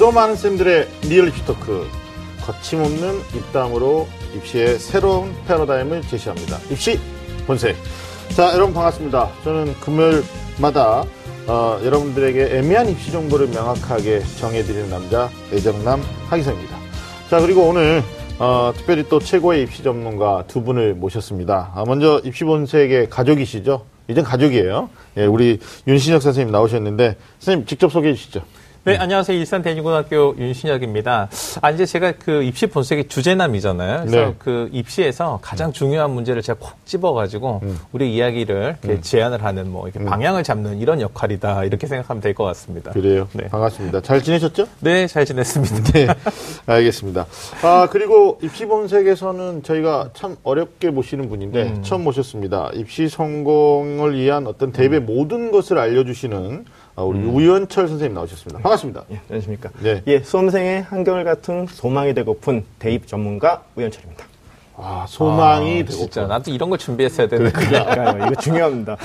좀 많은 쌤들의 real 입시 talk 거침없는 입담으로 입시의 새로운 패러다임을 제시합니다. 입시 본색. 자, 여러분 반갑습니다. 저는 금요일마다 어, 여러분들에게 애매한 입시 정보를 명확하게 정해드리는 남자 애정남 하기성입니다. 자, 그리고 오늘 어, 특별히 또 최고의 입시 전문가 두 분을 모셨습니다. 아, 먼저 입시 본색의 가족이시죠? 이젠 가족이에요. 예, 우리 윤신혁 선생님 나오셨는데 선생님 직접 소개해 주시죠. 네, 안녕하세요. 일산 대니고등학교 윤신혁입니다. 아, 이제 제가 그 입시 본색의 주제남이잖아요. 그래서 네. 그 입시에서 가장 중요한 문제를 제가 콕 집어가지고 음. 우리 이야기를 이렇게 제안을 하는 뭐 이렇게 방향을 잡는 이런 역할이다. 이렇게 생각하면 될 것 같습니다. 그래요. 네. 반갑습니다. 잘 지내셨죠? 네, 잘 지냈습니다. 네, 알겠습니다. 아, 그리고 입시 본색에서는 저희가 참 어렵게 모시는 분인데 음. 처음 모셨습니다. 입시 성공을 위한 어떤 대입의 모든 것을 알려주시는 아, 우리 음. 우연철 선생님 나오셨습니다. 반갑습니다. 예, 안녕하십니까. 네. 예, 수험생의 한결 같은 소망이 되고픈 대입 전문가 우현철입니다. 아, 소망이 아, 되고. 진짜 나도 이런 걸 준비했어야 되는데. 그러니까요. 이거 중요합니다.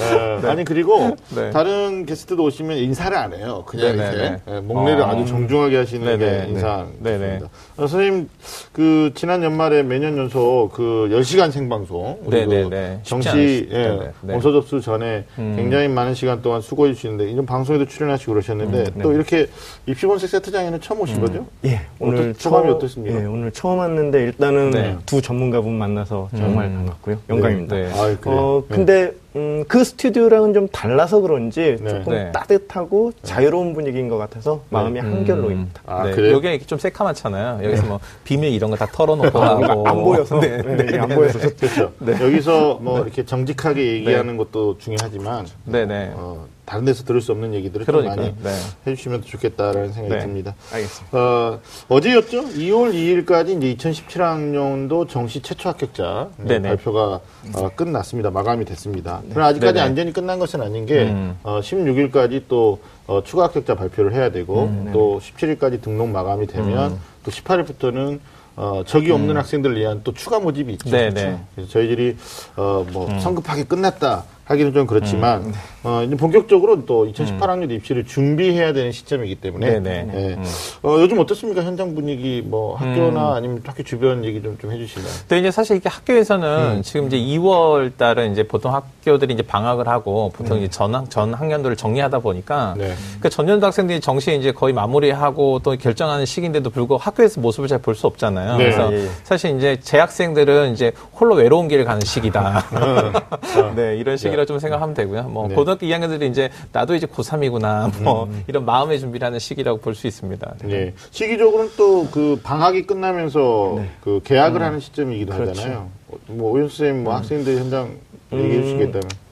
네. 아니 그리고 네. 다른 게스트도 오시면 인사를 안 해요. 그냥 네네네. 이렇게 네, 목례를 어. 아주 정중하게 하시는. 게 인상. 네네. 어, 선생님 그 지난 연말에 매년 연속 그 10시간 생방송 우리 네네네. 그 정시 예, 네네. 네. 원서 접수 전에 음. 굉장히 많은 시간 동안 수고해 주시는데 이런 방송에도 출연하시고 그러셨는데 음, 또 이렇게 입시본색 세트장에는 처음 오신 거죠? 예, 오늘 소감이 처음- 어떻습니까? 예, 오늘 처음 왔는데 일단은 네. 두 전문가분 만나서 정말 음. 반갑고요. 영광입니다. 네. 아, 그래요. 어, 네. 근데 음, 그 스튜디오랑은 좀 달라서 그런지 네. 조금 네. 따뜻하고 자유로운 분위기인 것 같아서 마음이 한결로입니다. 아, 네, 그래요? 여기가 이렇게 좀 새카맣잖아요. 여기서 뭐 비밀 이런 거 다 털어놓고 하고. 안 보여서 네, 네, 안 보여서 그렇죠. 여기서 뭐 이렇게 정직하게 얘기하는 것도 중요하지만 네, 네. 어, 다른 데서 들을 수 없는 얘기들을 좀 그러니까요. 많이 네. 해주시면 좋겠다라는 생각이 네. 듭니다. 알겠습니다. 어, 어제였죠? 2월 2일까지 이제 2017학년도 정시 최초 합격자 네, 네네. 발표가 어, 끝났습니다. 마감이 됐습니다. 그러나 아직까지 네네. 안전히 끝난 것은 아닌 게 음. 어, 16일까지 또 어, 추가 합격자 발표를 해야 되고 음. 또 17일까지 등록 마감이 되면 또 18일부터는 어, 적이 없는 학생들을 위한 또 추가 모집이 있죠. 음. 네네. 음. 그렇죠? 그래서 저희들이 어, 뭐 성급하게 끝났다 하기는 좀 그렇지만 어, 이제 본격적으로 또 2018학년 입시를 준비해야 되는 시점이기 때문에 음. 네네. 예. 음. 어, 요즘 어떻습니까 현장 분위기 뭐 학교나 아니면 학교 주변 얘기 좀 좀 해주시면. 근데 이제 사실 이게 학교에서는 음. 지금 이제 2월 달은 이제 보통 학교들이 이제 방학을 하고 보통 음. 이제 전, 학- 전 학년도를 정리하다 보니까 네. 그러니까 전년도 학생들이 정시 이제 거의 마무리하고 또 결정하는 시기인데도 불구하고 학교에서 모습을 잘 볼 수 없잖아요. 네. 그래서 예, 예. 사실 이제 재학생들은 이제 홀로 외로운 길을 가는 시기다. 네, 이런 시기라 좀 생각하면 되고요. 뭐 어. 네. 고등학교 2학년들이 이제 나도 이제 고3이구나 뭐 이런 마음의 준비를 하는 시기라고 볼 수 있습니다. 예. 시기적으로는 또 그 방학이 끝나면서 그 계약을 하는 시점이기도 하잖아요. 어, 뭐 오윤 선생님 뭐 학생들 현장 얘기해 주시겠다면.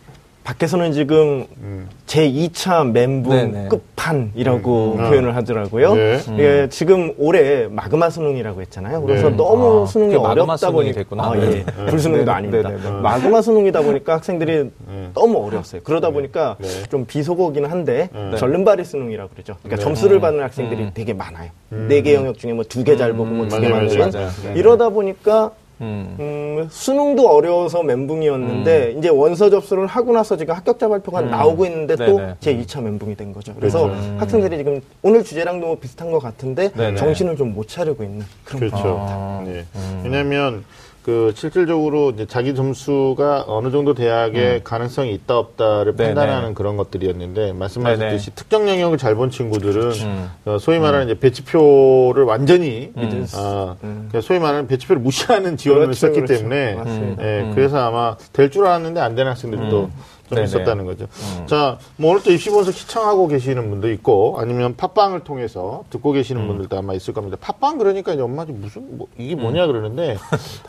밖에서는 지금 음. 제 2차 멘붕 네네. 끝판이라고 음. 표현을 하더라고요. 네. 예, 지금 올해 마그마 수능이라고 했잖아요. 그래서 네. 너무 아, 수능이 어렵다 수능이 보니 됐구나. 아, 네. 예. 불수능도 네. 아닙니다. 네, 네, 네. 마그마 수능이다 보니까 학생들이 네. 너무 어려웠어요. 그러다 보니까 네. 좀 비속어긴 한데 네. 절름발이 수능이라고 그러죠. 그러니까 네. 점수를 받는 학생들이 음. 되게 많아요. 네 개 영역 중에 뭐 두 개 잘 보고 뭐 두개 맞아요, 맞는. 네, 이러다 보니까 음. 음, 수능도 어려워서 멘붕이었는데 이제 원서 접수를 하고 나서 지금 합격자 발표가 음. 나오고 있는데. 또 제 2차 멘붕이 된 거죠. 그래서 그렇죠. 학생들이 지금 오늘 주제랑도 뭐 비슷한 것 같은데 네네. 정신을 좀 못 차리고 있는 그런 그렇죠. 아, 네. 왜냐하면 그 실질적으로 이제 자기 점수가 어느 정도 대학에 가능성이 있다 없다를 음. 네네. 판단하는 그런 것들이었는데 말씀하셨듯이 네네. 특정 영역을 잘 본 친구들은 음. 어, 소위 말하는 이제 배치표를 완전히 음. 어, 음. 그러니까 소위 말하는 배치표를 무시하는 지원을 그렇죠, 했기 그렇죠. 때문에. 예, 음. 그래서 아마 될 줄 알았는데 안 되는 학생들도 음. 좀 네네. 있었다는 거죠. 자, 뭐 오늘 또 입시본석 시청하고 계시는 분도 있고 아니면 팟빵을 통해서 듣고 계시는 음. 분들도 아마 있을 겁니다. 팟빵 그러니까 엄마들이 무슨 뭐 이게 뭐냐 음. 그러는데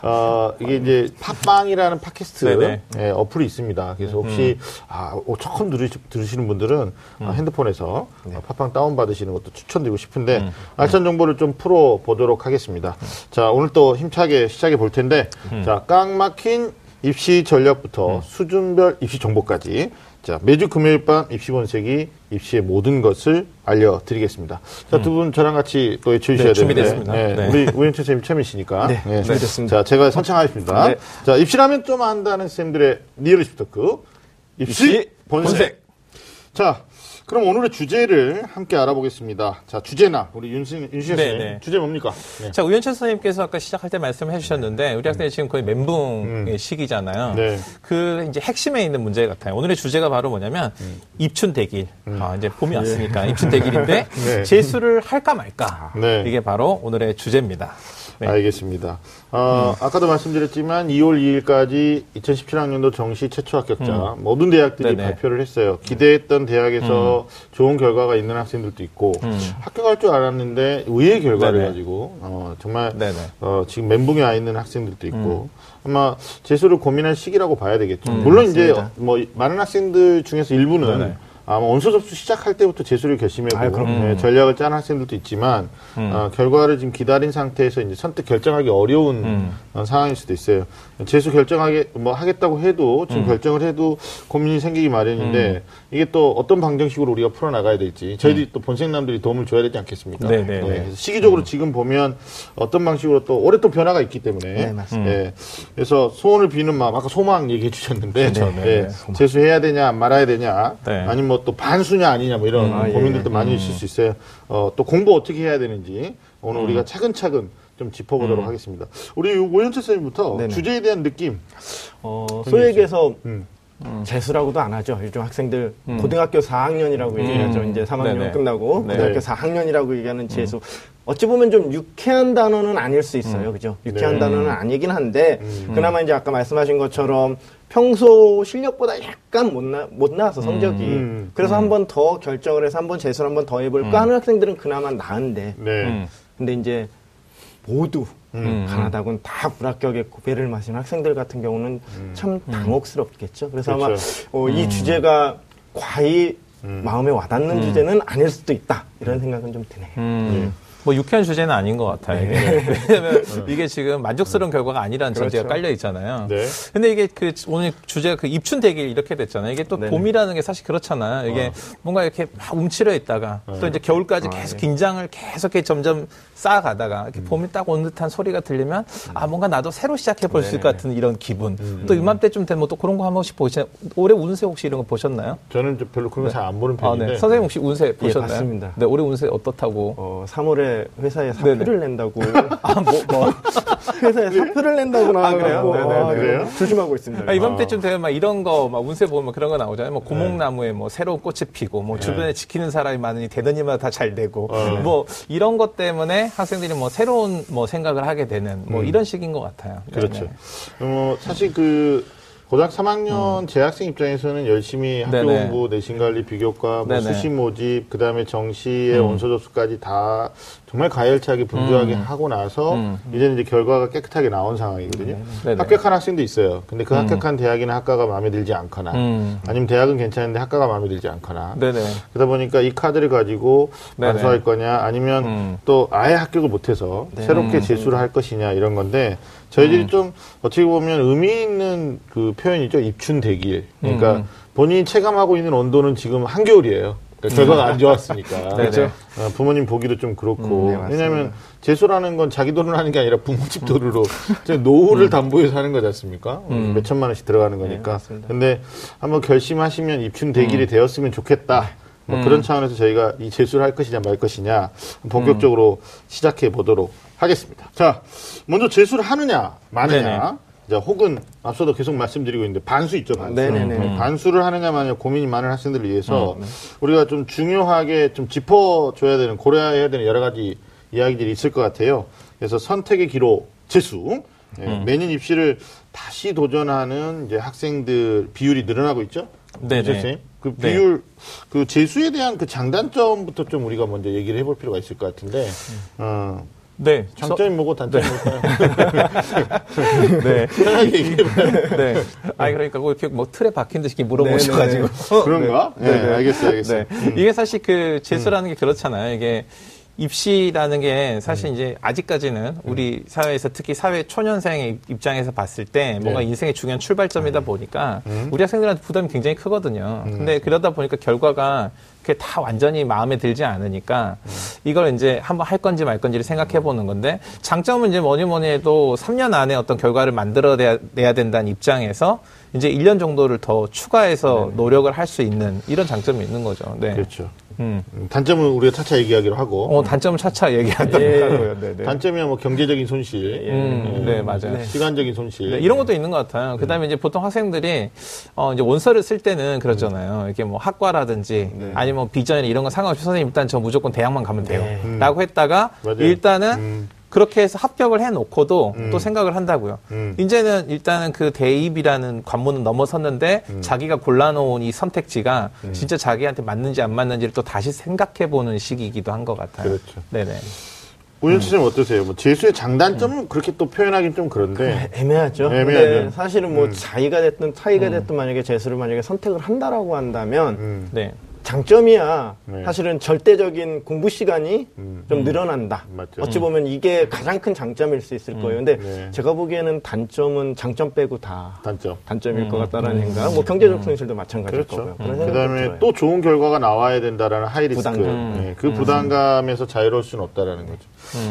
어, 이게 이제 팟빵이라는 팟캐스트. 예, 어플이 있습니다. 그래서 혹시 아, 어, 처음 들으시, 들으시는 분들은 아, 핸드폰에서 어, 팟빵 다운 받으시는 것도 추천드리고 싶은데 알찬 정보를 좀 풀어 보도록 하겠습니다. 자, 오늘 또 힘차게 시작해 볼 텐데 자, 꽉 막힌 입시 전략부터 수준별 입시 정보까지 자, 매주 금요일 밤 입시 본색이 입시의 모든 것을 알려드리겠습니다. 자, 두 분 저랑 같이 또 외쳐주셔야 네, 되는데. 준비됐습니다. 네. 우리 우현철 선생님 처음이시니까. 네, 준비됐습니다. 자, 제가 선창하겠습니다. 네. 자, 입시라면 좀 안다는 쌤들의 real 입시 talk. 입시, 입시 본색. 본색. 자, 그럼 오늘의 주제를 함께 알아보겠습니다. 자, 주제나 우리 윤신 윤신 네, 씨 네. 주제 뭡니까? 네. 자, 우현철 선생님께서 아까 시작할 때 말씀해 주셨는데, 우리 학생이 지금 거의 멘붕의 시기잖아요. 음. 네. 그 이제 핵심에 있는 문제 같아요. 오늘의 주제가 바로 뭐냐면, 입춘 대길. 아, 이제 봄이 왔으니까 입춘 대길인데, 음. 네. 재수를 할까 말까. 네. 이게 바로 오늘의 주제입니다. 네. 알겠습니다. 어, 아까도 말씀드렸지만 2월 2일까지 2017학년도 정시 최초 합격자 모든 대학들이 음. 네네. 음. 발표를 했어요. 기대했던 대학에서 좋은 결과가 있는 학생들도 있고 합격할 줄 알았는데 의외의 결과를 네네. 가지고 어, 정말. 어, 지금 멘붕에 와 있는 학생들도 있고 아마 재수를 고민할 시기라고 봐야 되겠죠. 음, 물론 이제 맞습니다. 뭐 많은 학생들 중에서 일부는 네네. 아마 원서 접수 시작할 때부터 재수를 결심하고 아유, 그럼요. 네, 전략을 짠 학생들도 있지만 음. 어, 결과를 지금 기다린 상태에서 이제 선택 결정하기 어려운 음. 어, 상황일 수도 있어요. 재수 결정하게 뭐 하겠다고 해도 지금 음. 결정을 해도 고민이 생기기 마련인데 이게 또 어떤 방정식으로 우리가 풀어 나가야 될지 저희들이 또 본생남들이 도움을 줘야 되지 않겠습니까? 음. 네네네. 그래서 시기적으로 지금 보면 어떤 방식으로 또 올해 또 변화가 있기 때문에 네, 맞습니다. 예. 그래서 소원을 비는 마음 아까 소망 얘기해 주셨는데 그렇죠. 네, 예. 네. 재수해야 되냐 말아야 되냐 네. 아니면 뭐또 반수냐 아니냐 뭐 이런 아, 예, 고민들도 예. 많이 있을 수 있어요. 어, 또 공부 어떻게 해야 되는지 오늘 음. 우리가 차근차근 좀 짚어보도록 하겠습니다. 우리 오현철 선생님부터 네네. 주제에 대한 느낌. 어, 얘기해서 음. 재수라고도 안 하죠. 요즘 학생들 고등학교 4학년이라고 얘기하죠. 이제 3학년 네네. 끝나고 네. 고등학교 4학년이라고 얘기하는 재수. 어찌 보면 좀 유쾌한 단어는 아닐 수 있어요. 그죠? 유쾌한 네. 단어는 아니긴 한데 그나마 이제 아까 말씀하신 것처럼 평소 실력보다 약간 못, 나, 못 나와서 성적이. 음. 그래서 한번 더 결정을 해서 한번 재수를 한번 더 해볼까 하는 학생들은 그나마 나은데. 네. 음. 근데 이제 모두 음. 가나다군 다 불합격에 고배를 마신 학생들 같은 경우는 참 당혹스럽겠죠. 그래서 그렇죠. 아마 어, 이 주제가 과히 마음에 와닿는 주제는 아닐 수도 있다. 이런 생각은 좀 드네요. 음, 뭐 유쾌한 주제는 아닌 것 같아요. 이게. 왜냐면 이게 지금 만족스러운 결과가 아니라는 전제가 그렇죠. 깔려 있잖아요. 네. 근데 이게 그 오늘 주제가 그 입춘 대길 이렇게 됐잖아요. 이게 또 네네. 봄이라는 게 사실 그렇잖아요. 이게 뭔가 이렇게 막 움츠려 있다가 또 이제 겨울까지 계속 긴장을 계속 이렇게 점점 쌓아가다가 이렇게 봄이 딱 온 듯한 소리가 들리면 아 뭔가 나도 새로 시작해 볼 수 있을 것 같은 이런 기분. 또 이맘때쯤 되면 또 그런 거 한 번씩 보시나요? 올해 운세 혹시 이런 거 보셨나요? 저는 좀 별로 그런 거 잘 안 보는 아, 편인데. 네. 선생님 혹시 운세 보셨나요? 봤습니다. 네, 올해 운세 어떻다고? 어, 3월에 회사에 사표를 낸다고 아, 뭐, 뭐. 회사에 사표를 낸다고 나와가지고 그래요? 네네네. 아, 그래요? 조심하고 있습니다. 아, 이맘 때쯤 되면 막 이런 거, 막 운세 보면 그런 거 나오잖아요. 뭐 고목나무에 뭐 새로운 꽃이 피고, 뭐 주변에 지키는 사람이 많으니 되는 일마다 다 잘 되고, 어. 뭐 이런 것 때문에 학생들이 뭐 새로운 뭐 생각을 하게 되는 뭐 이런 식인 것 같아요. 그렇죠. 네네. 어, 사실 그 고등학교 3학년 재학생 입장에서는 열심히 학교 음. 네네. 공부, 내신 관리, 비교과, 뭐 네네. 음. 수시 모집, 그 다음에 정시의 원서 접수까지 다 정말 가열차게 분주하게 하고 나서 음. 이제는 이제 결과가 깨끗하게 나온 상황이거든요. 네네. 합격한 학생도 있어요. 근데 그 합격한 대학이나 학과가 마음에 들지 않거나 음. 아니면 대학은 괜찮은데 학과가 마음에 들지 않거나 네네. 그러다 보니까 이 카드를 가지고 네네. 반수할 거냐 아니면 음. 또 아예 합격을 못해서 새롭게 재수를 할 것이냐 이런 건데 저희들이 음. 좀 어떻게 보면 의미 있는 그 표현이죠 입춘 대길 그러니까 음. 본인이 체감하고 있는 온도는 지금 한겨울이에요 결과가 안 좋았으니까 네네. 어, 부모님 보기도 좀 그렇고 음, 네. 왜냐하면 재수라는 건 자기 돈으로 하는 게 아니라 부모집 돈으로 이제 노후를 담보해서 하는 거지 않습니까? 음. 몇 천만 원씩 들어가는 거니까. 맞습니다. 근데 한번 결심하시면 입춘 대길이 음. 되었으면 좋겠다. 뭐 그런 차원에서 저희가 이 재수를 할 것이냐 말 것이냐 본격적으로 음. 시작해 보도록 하겠습니다. 자, 먼저 재수를 하느냐 마느냐. 네네. 자, 혹은 앞서도 계속 말씀드리고 있는데 반수 있죠, 반수. 네네네. 네, 반수를 하느냐 마느냐 고민이 많은 학생들을 위해서 음, 네. 우리가 좀 중요하게 좀 짚어줘야 되는 고려해야 되는 여러 가지 이야기들이 있을 것 같아요. 그래서 선택의 기로 재수. 예, 음. 매년 입시를 다시 도전하는 이제 학생들 비율이 늘어나고 있죠. 네네. 선생님, 그 네. 비율, 그 재수에 대한 그 장단점부터 좀 우리가 먼저 얘기를 해볼 필요가 있을 것 같은데, 어, 네. 장점이 뭐고 단점이 뭘까요? 네. 편하게 얘기해봐요. 네. 아니, 그러니까 뭐 이렇게 뭐 틀에 박힌 듯이 이렇게 네네네. 물어보셔가지고. 그런가? 네, 알겠어요, 알겠어요. 네. 이게 사실 그 재수라는 게 그렇잖아요. 이게 입시라는 게 사실 이제 아직까지는 우리 사회에서 특히 사회 초년생의 입장에서 봤을 때 뭔가 네. 인생의 중요한 출발점이다 보니까 우리 학생들한테 부담이 굉장히 크거든요. 근데 그러다 보니까 결과가 그게 다 완전히 마음에 들지 않으니까 이걸 이제 한번 할 건지 말 건지를 생각해 보는 건데 장점은 이제 뭐니 뭐니 해도 3년 안에 어떤 결과를 만들어내야 내야 된다는 입장에서 이제 1년 정도를 더 추가해서 노력을 할 수 있는 이런 장점이 있는 거죠. 네. 그렇죠. 음. 음, 단점은 우리가 차차 얘기하기로 하고 어, 단점을 차차 얘기하도록 예. 하고요. 네, 네. 단점이야 뭐 경제적인 손실, 음, 네, 맞아요. 시간적인 손실. 네, 이런 것도 있는 것 같아요. 그 다음에 이제 보통 학생들이, 어, 이제 원서를 쓸 때는 그러잖아요. 이게 뭐 학과라든지, 아니면 뭐 비전이나 이런 거 상관없이 선생님 일단 저 무조건 대학만 가면 돼요. 네. 라고 했다가, 맞아요. 일단은 음. 그렇게 해서 합격을 해 놓고도 또 생각을 한다고요. 음. 이제는 일단은 그 대입이라는 관문은 넘어섰는데 음. 자기가 골라놓은 이 선택지가 진짜 자기한테 맞는지 안 맞는지를 또 다시 생각해 보는 시기이기도 한 것 같아요. 그렇죠. 네네. 우현 씨는 어떠세요? 뭐 재수의 장단점은 그렇게 또 표현하기는 좀 그런데 애매하죠. 애매하죠. 근데 사실은 뭐 자의가 됐든 타의가 됐든 만약에 재수를 만약에 선택을 한다라고 한다면 음, 네. 장점이야. 네. 사실은 절대적인 공부 시간이 좀 늘어난다. 맞죠. 어찌 보면 이게 가장 큰 장점일 수 있을 거예요. 근데 네. 제가 보기에는 단점은 장점 빼고 다 단점. 단점일 것 같다라는 생각. 뭐 경제적 손실도 마찬가지일 그렇죠. 거고요. 그런 그 생각이 다음에 들어요. 또 좋은 결과가 나와야 된다라는 하이리스크. 부담감. 네, 그 부담감에서 자유로울 수는 없다라는 거죠.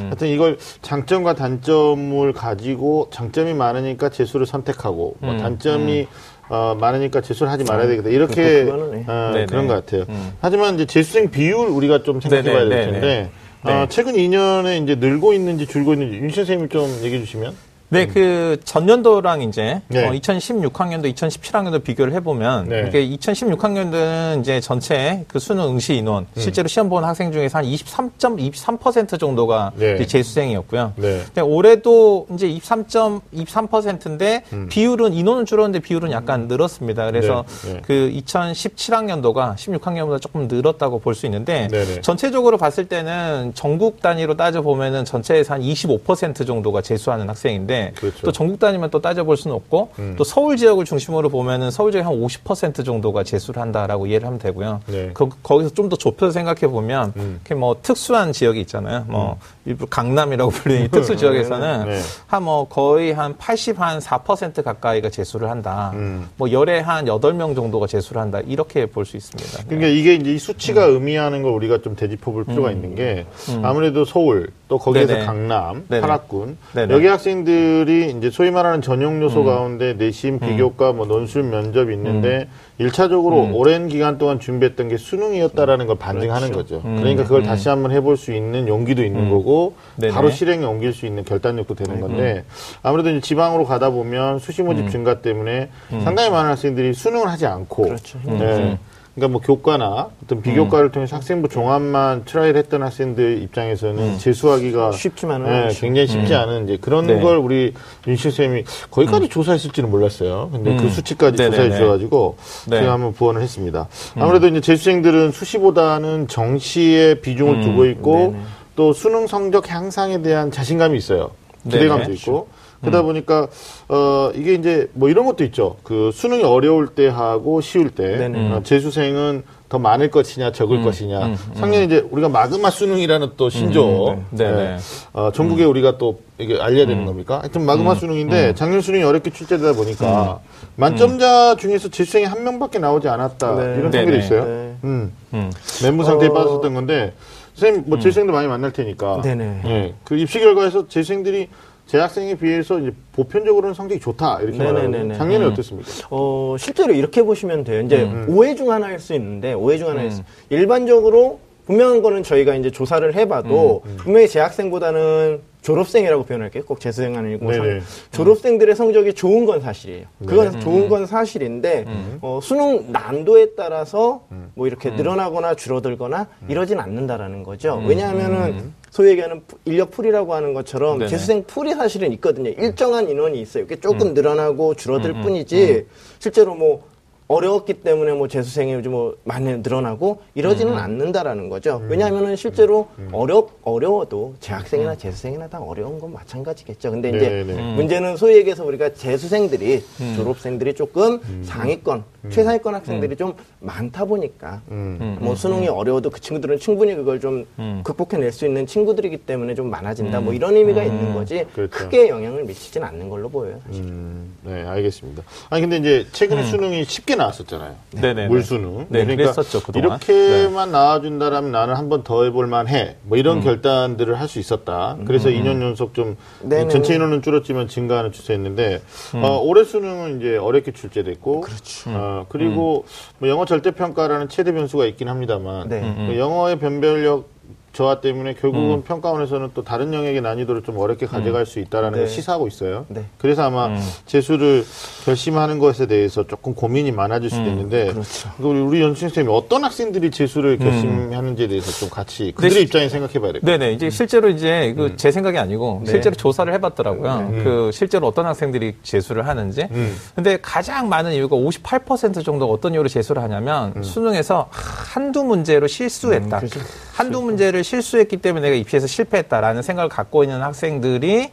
하여튼 이걸 장점과 단점을 가지고 장점이 많으니까 재수를 선택하고 뭐 단점이 어, 많으니까 재수를 하지 말아야 되겠다. 이렇게 네. 어. 그런 것 같아요. 하지만 이제 재수생 비율 우리가 좀 생각해봐야 될 텐데. 어, 최근 2년에 이제 늘고 있는지 줄고 있는지 윤 선생님이 좀 얘기해 주시면. 네, 그 전년도랑 이제 네. 어, 2016학년도, 2017학년도 비교를 해보면 네. 이게 2016학년도는 이제 전체 그 수능 응시 인원 실제로 시험 본 학생 중에서 한 23.23% 정도가 네. 이제 재수생이었고요. 네. 근데 올해도 이제 23.23%인데 비율은 인원은 줄었는데 비율은 약간 늘었습니다. 그래서 네, 네. 그 2017학년도가 16학년보다 조금 늘었다고 볼 수 있는데 네, 네. 전체적으로 봤을 때는 전국 단위로 따져 보면은 전체에서 한 25% 정도가 재수하는 학생인데 그렇죠. 또 전국 단위만 또 따져볼 수는 없고 또 서울 지역을 중심으로 보면은 서울 지역 한 50% 정도가 재수를 한다라고 이해를 하면 되고요. 네. 거, 기서 좀 더 좁혀서 생각해 보면 이렇게 뭐 특수한 지역이 있잖아요. 뭐 일부 강남이라고 불리는 이 특수 지역에서는 네. 한뭐 거의 한 80, 한 4% 가까이가 재수를 한다. 음. 뭐 열에 한 8명 정도가 재수를 한다. 이렇게 볼 수 있습니다. 네. 그러니까 이게 이제 이 수치가 의미하는 걸 우리가 좀 되짚어 볼 필요가 있는 게 아무래도 서울 또 거기에서 음. 네네. 강남, 네네. 파락군 네네. 여기 학생들 이 이제 소위 말하는 전형 요소 음. 가운데 내신, 비교과, 뭐 논술, 면접이 있는데 일차적으로 음. 오랜 기간 동안 준비했던 게 수능이었다라는 걸 반증하는 거죠. 그러니까 그걸 다시 한번 해볼 수 있는 용기도 있는 거고 음. 네네. 음. 바로 실행에 옮길 수 있는 결단력도 되는 건데 아무래도 지방으로 가다 보면 수시 모집 증가 때문에 상당히 많은 학생들이 수능을 하지 않고 그렇죠. 네. 그러니까 뭐 교과나 어떤 비교과를 통해서 학생부 종합만 try를 했던 학생들 입장에서는 재수하기가 쉽지만은 네. 굉장히 쉽지 않은 이제 그런 네. 걸 우리 윤실 쌤이 거기까지 조사했을지는 몰랐어요. 근데 그 수치까지 네네네. 조사해 주셔가지고 네. 제가 한번 부언을 했습니다. 아무래도 이제 재수생들은 수시보다는 정시에 비중을 두고 있고 또 수능 성적 향상에 대한 자신감이 있어요. 기대감도 네네. 있고. 그 러다 보니까 어 이게 이제 뭐 이런 것도 있죠. 그 수능이 어려울 때 하고 쉬울 때 네네. 어, 재수생은 더 많을 것이냐 적을 것이냐. 작년 이제 우리가 마그마 수능이라는 또 신조. 네. 네네. 어, 전국에 우리가 또 이게 알려야 되는 겁니까? 하여튼 마그마 수능인데 작년 수능이 어렵게 출제되다 보니까 만점자 중에서 재수생이 한 명밖에 나오지 않았다 네. 이런. 통계도 있어요. 네. 음. 음. 멘붕 상태에 어. 빠졌었던 건데 선생님 뭐 재수생도 많이 만날 테니까 네네. 예, 그 입시 결과에서 재수생들이 재학생에 비해서 이제 보편적으로는 성적이 좋다 이렇게 말하는 네네네네. 작년에 어땠습니까? 어, 실제로 이렇게 보시면 돼요. 이제 음. 오해 중 하나일 수 있는데, 오해 중 하나일 수. 일반적으로 분명한 거는 저희가 이제 조사를 해봐도, 음, 분명히 재학생보다는 졸업생이라고 표현할게요. 꼭 재수생은 아니고. 음. 졸업생들의 성적이 좋은 건 사실이에요. 그건 좋은 건 사실인데, 음. 어, 수능 난도에 따라서 뭐 이렇게 늘어나거나 줄어들거나 음. 이러진 않는다라는 거죠. 왜냐하면은 소위 얘기하는 푸- 인력 풀이라고 하는 것처럼 네네. 재수생 풀이 사실은 있거든요. 일정한 인원이 있어요. 이게 음. 조금 늘어나고 줄어들 뿐이지 실제로 뭐 어려웠기 때문에 뭐 재수생이 요즘 뭐 많이 늘어나고 이러지는 않는다라는 거죠. 왜냐하면은 실제로 어려 어려워도 재학생이나 재수생이나 다 어려운 건 마찬가지겠죠. 근데 이제 네네. 문제는 소위 얘기해서 우리가 재수생들이 졸업생들이 조금 상위권, 최상위권 학생들이 좀 많다 보니까 뭐 수능이 어려워도 그 친구들은 충분히 그걸 좀 극복해낼 수 있는 친구들이기 때문에 좀 많아진다. 뭐 이런 의미가 있는 거지 그렇죠. 크게 영향을 미치진 않는 걸로 보여요. 사실. 음, 네, 알겠습니다. 아니, 근데 이제 최근에 수능이 쉽게 나왔었잖아요. 네네네. 물수능. 네, 그랬었죠, 그동안. 이렇게만 나와준다라면 나는 한 번 더 해볼 만 해. 뭐 이런 결단들을 할 수 있었다. 그래서 2년 연속 좀 네네. 전체 인원은 줄었지만 증가하는 추세였는데, 어, 올해 수능은 이제 어렵게 출제됐고, 그렇죠. 어, 그리고 뭐 영어 절대평가라는 최대 변수가 있긴 합니다만, 네. 그 영어의 변별력 저하 때문에 결국은 평가원에서는 또 다른 영역의 난이도를 좀 어렵게 가져갈 수 있다라는 네. 걸 시사하고 있어요. 네. 그래서 아마 재수를 결심하는 것에 대해서 조금 고민이 많아질 수도 있는데 그렇죠. 그 우리 우리 연수 선생님이 어떤 학생들이 재수를 결심하는지에 대해서 좀 같이 그들의 입장에 생각해 봐야 될것 네네. 이제 실제로 이제 그 제 생각이 아니고 네. 실제로 조사를 해봤더라고요. 그 실제로 어떤 학생들이 재수를 하는지. 근데 가장 많은 이유가 58% 정도가 어떤 이유로 재수를 하냐면 수능에서 한두 문제로 실수했다. 그렇죠. 한두 문제를 실수했기 때문에 내가 입시에서 실패했다라는 생각을 갖고 있는 학생들이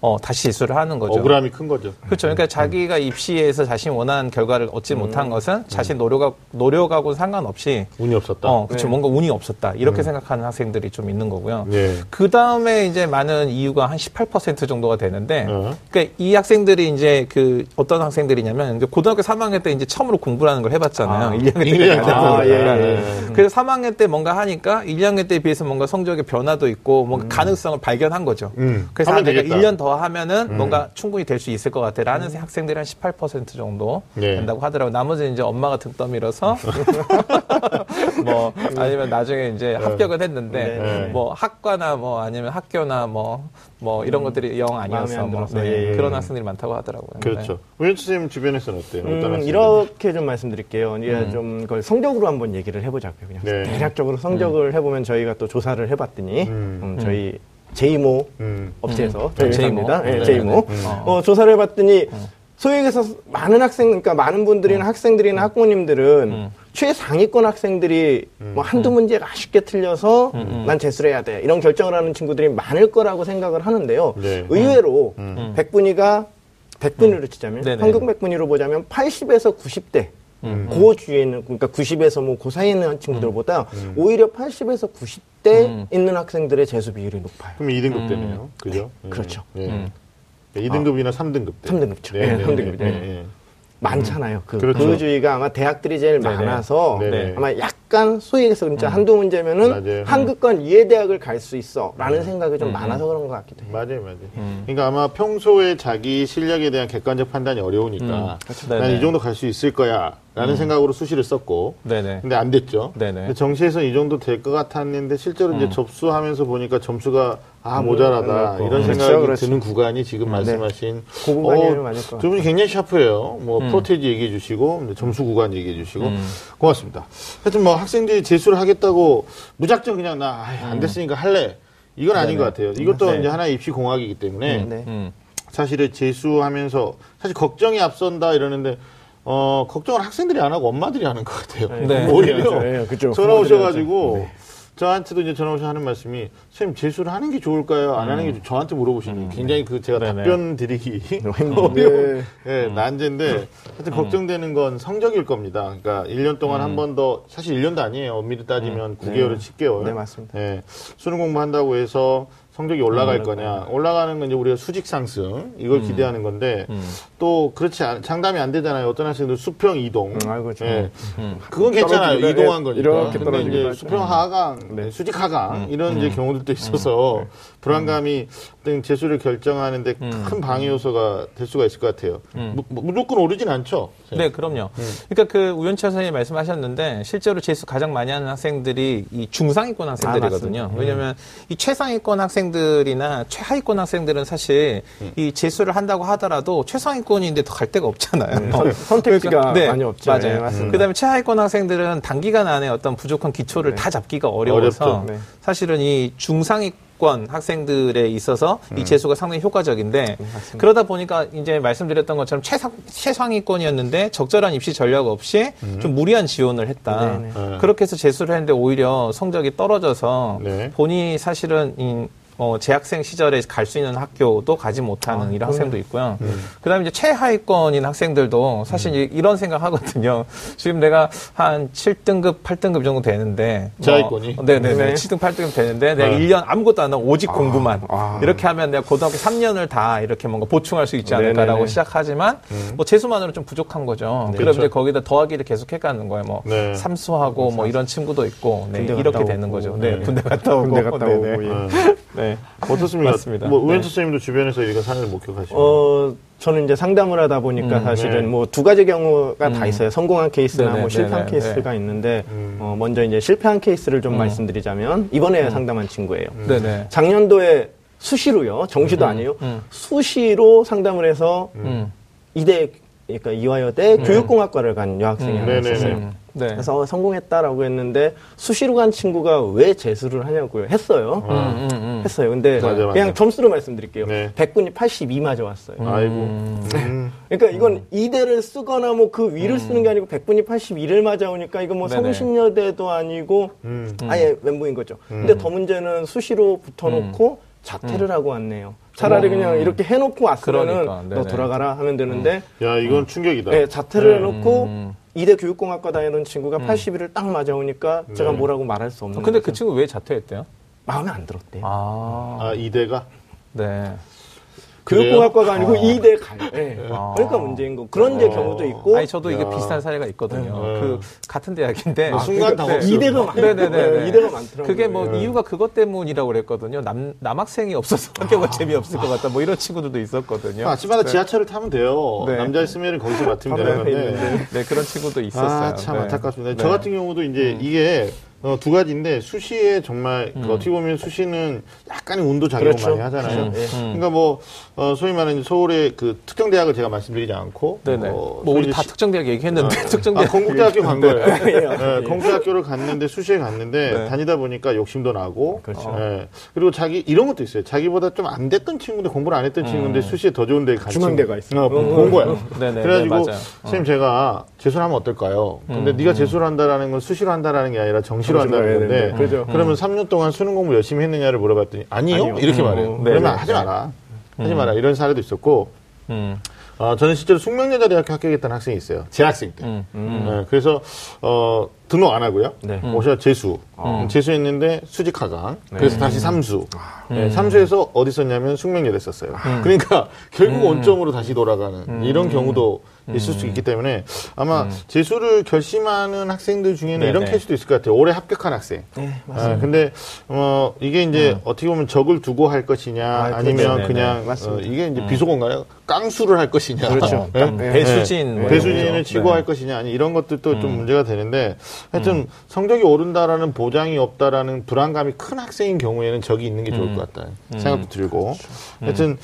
어, 다시 재수를 하는 거죠. 억울함이 큰 거죠. 그렇죠. 그러니까 자기가 입시에서 자신이 원하는 결과를 얻지 못한 것은 자신 노력하, 노력하고 상관없이 운이 없었다. 어, 그렇죠. 네. 뭔가 운이 없었다. 이렇게 생각하는 학생들이 좀 있는 거고요. 예. 그 다음에 이제 많은 이유가 한 18% 정도가 되는데, 어. 그러니까 이 학생들이 이제 그 어떤 학생들이냐면 이제 고등학교 3학년 때 이제 처음으로 공부를 하는 걸 해봤잖아요. 아, 1학년 때. 일안 학년 해보니까. 때. 아, 예, 예. 음. 그래서 3학년 때 뭔가 하니까 1, 2학년 때에 비해서 뭔가 성적의 변화도 있고 뭔가 가능성을 발견한 거죠. 음, 그래서 아, 내가 되겠다. 음. 1년 더 하면은 뭔가 충분히 될 수 있을 것 같아라는 학생들이 한 18% 정도 네. 된다고 하더라고요. 나머지는 이제 엄마가 등 떠밀어서 뭐 아니면 나중에 이제 합격은 했는데 네. 뭐 학과나 뭐 아니면 학교나 뭐뭐 이런 것들이 영 아니어서 뭐 네, 예, 예. 그런 학생들이 많다고 하더라고요. 네. 그렇죠. 우현수 선생님 주변에서는 어때요? 음? 이렇게 좀 말씀드릴게요. 이제 좀 그걸 성적으로 한번 얘기를 해보자고요. 그냥 네. 대략적으로 성적을 해보면 저희가 또 조사를 해봤더니 음. 음, 저희 제이모 음. 업체에서 저희 제이모. 회사입니다. 예, 네, 제이모. 네, 네. 어, 조사를 해봤더니 소위 얘기해서 많은 학생, 그러니까 많은 분들이나 학생들이나 학부모님들은 최상위권 학생들이 뭐 한두 문제가 아쉽게 틀려서 난 재수를 해야 돼. 이런 결정을 하는 친구들이 많을 거라고 생각을 하는데요. 네. 의외로 백분위가 백분위로 치자면 네네. 한국 백분위로 보자면 80에서 90대 그 주위에 있는 그러니까 90에서 뭐 그 사이에 있는 친구들보다 오히려 80에서 90대 있는 학생들의 재수 비율이 높아요. 그럼 2등급 되네요. 그죠? 예. 그렇죠. 예. 2등급이나 3등급 때. 3등급죠. 네, 네, 네, 3등급. 네, 네. 네. 많잖아요. 그, 그렇죠. 그 주의가 아마 대학들이 제일 네네. 많아서 네네. 아마 약간 소위 얘기해서 진짜 한두 문제면은 맞아요. 한국권 이해 대학을 갈 수 있어 라는 생각이 좀 많아서 그런 것 같기도 해요. 맞아요, 맞아요. 그러니까 아마 평소에 자기 실력에 대한 객관적 판단이 어려우니까 그렇죠. 난 네네. 이 정도 갈 수 있을 거야 라는 생각으로 수시를 썼고 네네. 근데 안 됐죠. 네네. 근데 정시에서 이 정도 될 것 같았는데 실제로 이제 접수하면서 보니까 점수가 아 모자라다 안 이런 됐고. 생각이 그렇죠, 그렇죠. 드는 구간이 지금 말씀하신 그 구간이 맞을 것두 분이 굉장히 샤프해요. 뭐 프로테이지 얘기해 주시고 점수 구간 얘기해 주시고 고맙습니다. 하여튼 뭐 학생들이 재수를 하겠다고 무작정 그냥 나 안 됐으니까 할래 이건 아닌 것 같아요. 이것도 네. 이제 하나의 입시 공학이기 때문에 네. 음. 사실은 재수하면서 사실 걱정이 앞선다 이러는데 어 걱정을 학생들이 안 하고 엄마들이 하는 것 같아요. 네. 오히려 네, 그죠. 전화 오셔가지고. 네. 저한테도 이제 전화 오셔 하는 말씀이 선생님 재수를 하는 게 좋을까요? 안 하는 게 좋- 저한테 물어보시는 굉장히 그 제가 네네. 답변 드리기 힘든데. 어려운 예, 난제인데 하여튼 걱정되는 건 성적일 겁니다. 그러니까 1년 동안 한 번 더 사실 1년도 아니에요. 엄밀히 따지면 9개월을 10개월. 네, 맞습니다. 예, 수능 공부한다고 해서 성적이 올라갈 거냐. 올라가는 건 이제 우리가 수직 상승 음. 이걸 기대하는 건데 또 그렇지 않, 장담이 안 되잖아요. 어떤 학생들 수평 이동. 음, 아이고, 좀. 예. 그건 괜찮아요. 이동한 예, 거니까. 이렇게 떨어지기가 이제. 수평 하강, 네. 수직 하강 이런 이제 경우들도 있어서 불안감이 어떤 재수를 결정하는데 큰 방해 요소가 될 수가 있을 것 같아요. 무, 무조건 오르진 않죠. 네, 그럼요. 그러니까 그 우연철 선생님이 말씀하셨는데 실제로 재수 가장 많이 하는 학생들이 이 중상위권 학생들이거든요. 왜냐하면 이 최상위권 학생들이나 최하위권 학생들은 사실 이 재수를 한다고 하더라도 최상위권 인데 더갈 데가 없잖아요. 선- 선택지가 네, 많이 없죠. 맞아요. 네, 맞습니다. 그다음에 최하위권 학생들은 단기간 안에 어떤 부족한 기초를 다 잡기가 어려워서. 네. 사실은 이 중상위 최하위권 학생들에 있어서 이 재수가 상당히 효과적인데 그러다 보니까 이제 말씀드렸던 것처럼 최상, 최상위권이었는데 적절한 입시 전략 없이 좀 무리한 지원을 했다. 네네. 네. 그렇게 해서 재수를 했는데 오히려 성적이 떨어져서 네. 본인이 사실은 이 어, 재학생 시절에 갈 수 있는 학교도 가지 못하는 이런 학생도 있고요. 그 다음에 이제 최하위권인 학생들도 사실 이- 이런 생각 하거든요. 지금 내가 한 7등급, 8등급 정도 되는데. 뭐 최하위권이? 네네네. 네. 7등, 8등급 되는데 내가 네. 1년 아무것도 안 하고 오직 공부만. 아. 이렇게 하면 내가 고등학교 3년을 다 이렇게 뭔가 보충할 수 있지 않을까라고 네네네. 시작하지만 뭐 재수만으로 좀 부족한 거죠. 그럼 그렇죠. 이제 거기다 더하기를 계속 해가는 거예요. 뭐 네. 삼수하고 뭐 이런 친구도 있고 네, 이렇게 오고. 되는 거죠. 네, 네. 군대 갔다 오고. 군대 갔다 네네. 오고, 예. 네. 네. 어떻습니까? 맞습니다. 뭐 우현 네. 선생님도 주변에서 이거 사례를 목격하시고. 어, 저는 이제 상담을 하다 보니까 음, 사실은 네. 뭐두 가지 경우가 다 음. 있어요. 성공한 케이스나 네네, 뭐 실패한 네네, 케이스가 있는데, 음. 어, 먼저 이제 실패한 케이스를 좀 말씀드리자면, 이번에 상담한 친구예요. 네네. 작년도에 수시로요. 정시도 아니에요. 음. 수시로 상담을 해서 음. 이대 그러니까 이화여대 교육공학과를 간 여학생이 하나 네네네. 있었어요. 음. 네. 그래서 성공했다라고 했는데 수시로 간 친구가 왜 재수를 하냐고요. 했어요. 음, 음, 음. 했어요. 근데 맞아, 맞아. 그냥 점수로 말씀드릴게요. 네. 100분이 82 맞아 왔어요. 아이고. 음. 그러니까 이건 이대를 쓰거나 뭐 그 위를 쓰는 게 아니고 100분이 82를 맞아오니까 이거 뭐. 성신여대도 아니고 음. 아예 멘붕인 거죠. 근데 더 문제는 수시로 붙어놓고 자퇴를 하고 왔네요. 차라리 그냥 이렇게 해놓고 왔으면은 그러니까, 너. 돌아가라 하면 되는데 야, 이건 충격이다. 네, 자퇴를 네. 해놓고 음. 이대 교육공학과 다니던 친구가 81을 딱 맞아오니까 제가 네. 뭐라고 말할 수 없는 근데 거죠. 그 친구 왜 자퇴했대요? 마음에 안 들었대요. 아, 아, 이대가? 네. 교육공학과가 아니고 아. 이대 가요. 네. 아. 그러니까 문제인 거. 그런 이제 어. 경우도 있고 아니 저도 이게 야. 비슷한 사례가 있거든요. 네. 그 같은 대학인데 아, 순간 네. 당혹스러워. 이대가 많 네네네. 이대가 많더라고요. 그게 뭐 네. 이유가 그것 때문이라고 그랬거든요. 남 남학생이 없어서 학교가 재미없을 것 같다. 뭐 이런 친구들도 있었거든요. 아침마다 지하철을 타면 돼요. 네. 남자 있으면 거기서 맡으면 바로 되는 옆에 건데. 있는데. 네 그런 친구도 있었어요. 아, 참 네. 안타깝습니다. 네. 저 같은 경우도 이제 이게 어, 두 가지인데 수시에 정말 그 어떻게 보면 수시는 약간의 운도 작용을 그렇죠. 많이 하잖아요. 그렇죠. 예. 그러니까 뭐 어, 소위 말하는 서울의 그 특정 대학을 제가 말씀드리지 않고 네네. 어, 뭐 우리 다 시- 특정 대학 얘기했는데 특정 아, 대학 건국대학교 간 거예요. 예. 네, 건국대학교를 갔는데 수시에 갔는데 네. 다니다 보니까 욕심도 나고, 그렇죠. 예. 그리고 자기 이런 것도 있어요. 자기보다 좀 안 됐던 친구인데 공부를 안 했던 친구인데 수시에 더 좋은 데 간. 중앙대가. 있어요. 어, 본 거야. 네네, 그래가지고 네. 선생님 제가 재수를 하면 어떨까요? 근데 네가 재수를 한다라는 건 수시로 한다라는 게 아니라 정시 로 정시로 한다는 해야 건데. 그죠. 그러면 3년 동안 수능 공부 열심히 했느냐를 물어봤더니 아니요, 아니요. 이렇게 음. 말해요. 네, 그러면 네, 하지 네. 마라. 하지 마라. 이런 사례도 있었고. 음, 어, 저는 실제로 숙명여자대학교 합격했던 학생이 있어요. 재학생 때. 음, 네, 그래서 어, 등록 안 하고요. 네. 오셔 재수. 음, 재수했는데 수직 하강. 그래서 음. 다시 삼수. 아. 네, 삼수에서 어디 썼냐면 숙명여대 썼어요. 그러니까 결국 원점으로 다시 돌아가는 이런 경우도 있을 수 있기 때문에 아마 재수를 결심하는 학생들 중에는 이런 네네. 케이스도 있을 것 같아요. 올해 합격한 학생. 네, 아, 근데 어 이게 이제 어떻게 보면 적을 두고 할 것이냐 아, 아, 니면 그렇죠. 네네. 그냥 맞습니다. 어, 이게 이제 비속어인가요? 깡수를 할 것이냐. 그렇죠. 네? 깡- 배수진 뭐 배수진을 이런 거죠. 치고 네. 할 것이냐 아니 이런 것들도 좀 문제가 되는데 하여튼 성적이 오른다라는 보장이 없다라는 불안감이 큰 학생인 경우에는 적이 있는 게 좋을 것 같다 생각도 들고 하여튼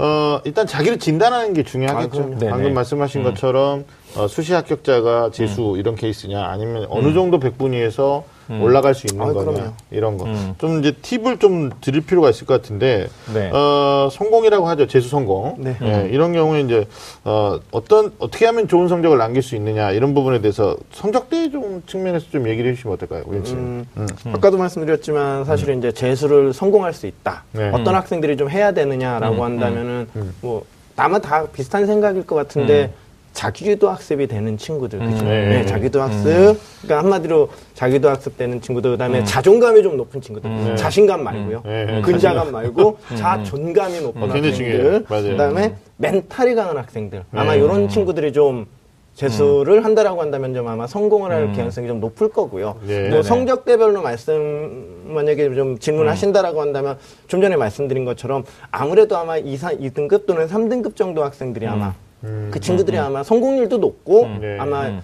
어 일단 자기를 진단하는 게 중요하겠죠. 아. 방금 말씀하신 것처럼 어, 수시 합격자가 재수 이런 케이스냐 아니면 어느 정도 백분위에서 올라갈 수 있는 아, 거냐 그럼요. 이런 거. 좀 이제 팁을 좀 드릴 필요가 있을 것 같은데 네. 어, 성공이라고 하죠. 재수 성공. 네. 예, 이런 경우에 이제 어, 어떤 어떻게 하면 좋은 성적을 남길 수 있느냐 이런 부분에 대해서 성적대 좀 측면에서 좀 얘기를 해주시면 어떨까요, 우현 씨? 음, 아까도 말씀드렸지만 사실은 이제 재수를 성공할 수 있다. 네. 어떤 학생들이 좀 해야 되느냐라고 한다면은 뭐 아마 다 비슷한 생각일 것 같은데 자기도 학습이 되는 친구들, 그죠? 네. 네, 자기도 학습. 그러니까 한마디로 자기도 학습 되는 친구들, 그다음에 자존감이 좀 높은 친구들, 자신감 말고요, 네, 네, 근자감 말고 자존감이 높은. 학생들. 그다음에 멘탈이 강한 학생들. 아마 네. 이런 친구들이 좀 재수를 한다라고 한다면 좀 아마 성공을 할 가능성이 좀 높을 거고요. 네. 뭐. 성적대별로 말씀 만약에 좀 질문하신다라고 한다면 좀 전에 말씀드린 것처럼 아무래도 아마 2, 4, 2등급 또는 3등급 정도 학생들이 아마 그 친구들이 아마 성공률도 높고 네. 아마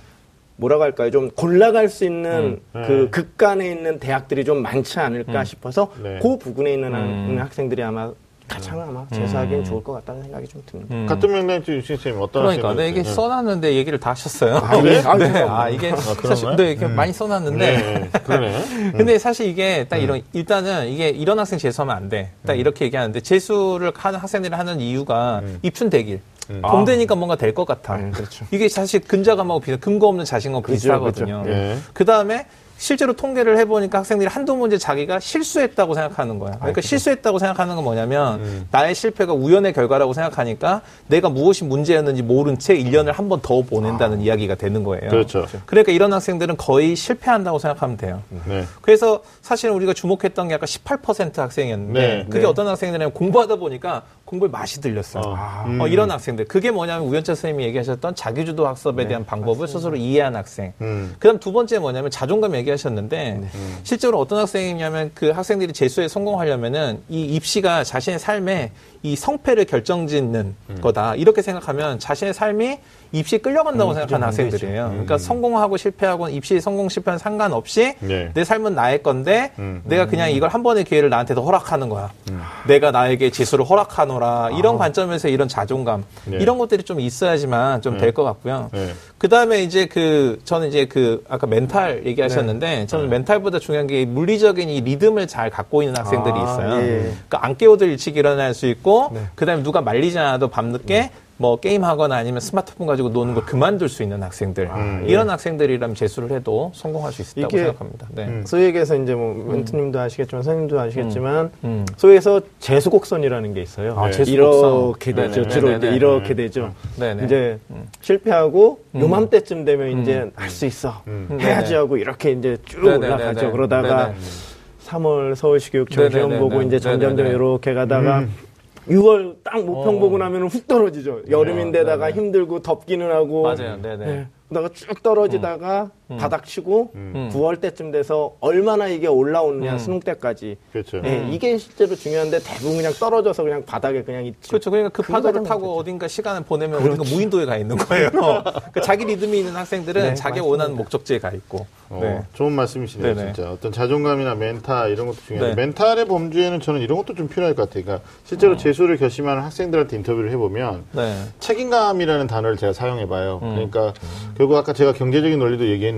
뭐라고 할까요? 좀 골라갈 수 있는 네. 그 극간에 있는 대학들이 좀 많지 않을까 싶어서 네. 그 부분에 있는 학- 학생들이 아마 가장 아마 재수하기엔 좋을 것 같다는 생각이 좀 듭니다. 음. 같은 맥락에서 유신 쌤이 어떤 그러니까 네, 이게? 써놨는데 얘기를 다 하셨어요. 아, 그래요? 아, 네? 아 이게 그런가요? 사실 네, 이렇게 많이 써놨는데 네, 그러네. 근데 사실 이게 딱 이런 일단은 이게 이런 학생 재수하면 안 돼. 딱 이렇게 얘기하는데 재수를 하는 학생들이 하는 이유가 입춘 대길. 봄 되니까 뭔가 될 것 같아. 음, 그렇죠. 이게 사실 근자감하고 비슷, 근거 없는 자신감 그죠, 비슷하거든요. 그죠. 예. 그 다음에 실제로 통계를 해보니까 학생들이 한두 문제 자기가 실수했다고 생각하는 거야. 그러니까 실수했다고 생각하는 건 뭐냐면 나의 실패가 우연의 결과라고 생각하니까 내가 무엇이 문제였는지 모른 채 1년을 한 번 더 보낸다는 이야기가 되는 거예요. 그렇죠. 그러니까 이런 학생들은 거의 실패한다고 생각하면 돼요. 네. 그래서 사실은 우리가 주목했던 게 아까 18% 학생이었는데 네. 그게 네. 어떤 학생들이냐면 공부하다 보니까 공부에 맛이 들렸어요. 어. 어, 이런 학생들. 그게 뭐냐면 우연차 선생님이 얘기하셨던 자기주도 학습에 대한 방법을 스스로 이해한 학생. 음. 그 다음 두 번째 뭐냐면 자존감 얘기 하셨는데 실제로 어떤 학생이냐면 그 학생들이 재수에 성공하려면은 이 입시가 자신의 삶에 이 성패를 결정짓는 음. 거다. 이렇게 생각하면 자신의 삶이 입시에 끌려간다고 음, 생각하는. 학생들이에요. 그러니까 성공하고 실패하고 입시 성공 실패는 상관없이 네. 내 삶은 나의 건데 음. 내가 그냥 이걸 한 번의 기회를 나한테 더 허락하는 거야. 내가 나에게 재수를 허락하노라 이런 관점에서 이런 자존감 아. 네. 이런 것들이 좀 있어야지만 좀 될 것 같고요. 네. 그 다음에 이제 그, 저는 이제 그, 아까 멘탈 얘기하셨는데, 네. 저는 멘탈보다 중요한 게 물리적인 이 리듬을 잘 갖고 있는 학생들이 아, 있어요. 예. 그러니까 안 깨워도 일찍 일어날 수 있고, 네. 그 다음에 누가 말리지 않아도 밤늦게 뭐 게임하거나 아니면 스마트폰 가지고 노는 걸 그만둘 수 있는 학생들. 이런 학생들이라면 재수를 해도 성공할 수 있다고 생각합니다. 네. 음. 소위 얘기해서 이제 뭐 멘트님도 아시겠지만 선생님도 아시겠지만 음. 소위에서 재수 곡선이라는 게 있어요. 아, 재수곡선. 이렇게 되죠. 네네. 주로 네네네. 이렇게 되죠. 네네. 이제 실패하고 요맘때쯤 되면 이제 할 수 있어 음. 해야지 네네. 하고 이렇게 이제 쭉. 올라가죠. 그러다가 네네. 3월 서울시 교육청 시험 네네네네. 보고 이제 점점점. 이렇게 가다가 6월 딱 모평 어. 보고 나면 훅 떨어지죠. 여름인데다가 네네. 힘들고 덥기는 하고 맞아요. 네네. 네. 그러다가 쭉 떨어지다가 바닥 치고 음. 9월 때쯤 돼서 얼마나 이게 올라오느냐 음. 수능 때까지 그렇죠. 네, 이게 실제로 중요한데 대부분 그냥 떨어져서 그냥 바닥에 그냥 있죠. 그렇죠. 그러니까 그 파도를 타고 문제죠. 어딘가 시간을 보내면 어딘가 무인도에 가 있는 거예요. 그러니까 자기 리듬이 있는 학생들은 네, 자기. 원하는 목적지에 가 있고. 어, 네. 좋은 말씀이시네요, 네네. 진짜. 어떤 자존감이나 멘탈 이런 것도 중요한데, 네. 멘탈의 범주에는 저는 이런 것도 좀 필요할 것 같아요. 그러니까 실제로 음. 재수를 결심하는 학생들한테 인터뷰를 해보면, 네. 책임감이라는 단어를 제가 사용해봐요. 음. 그러니까 결국 아까 제가 경제적인 논리도 얘기했는데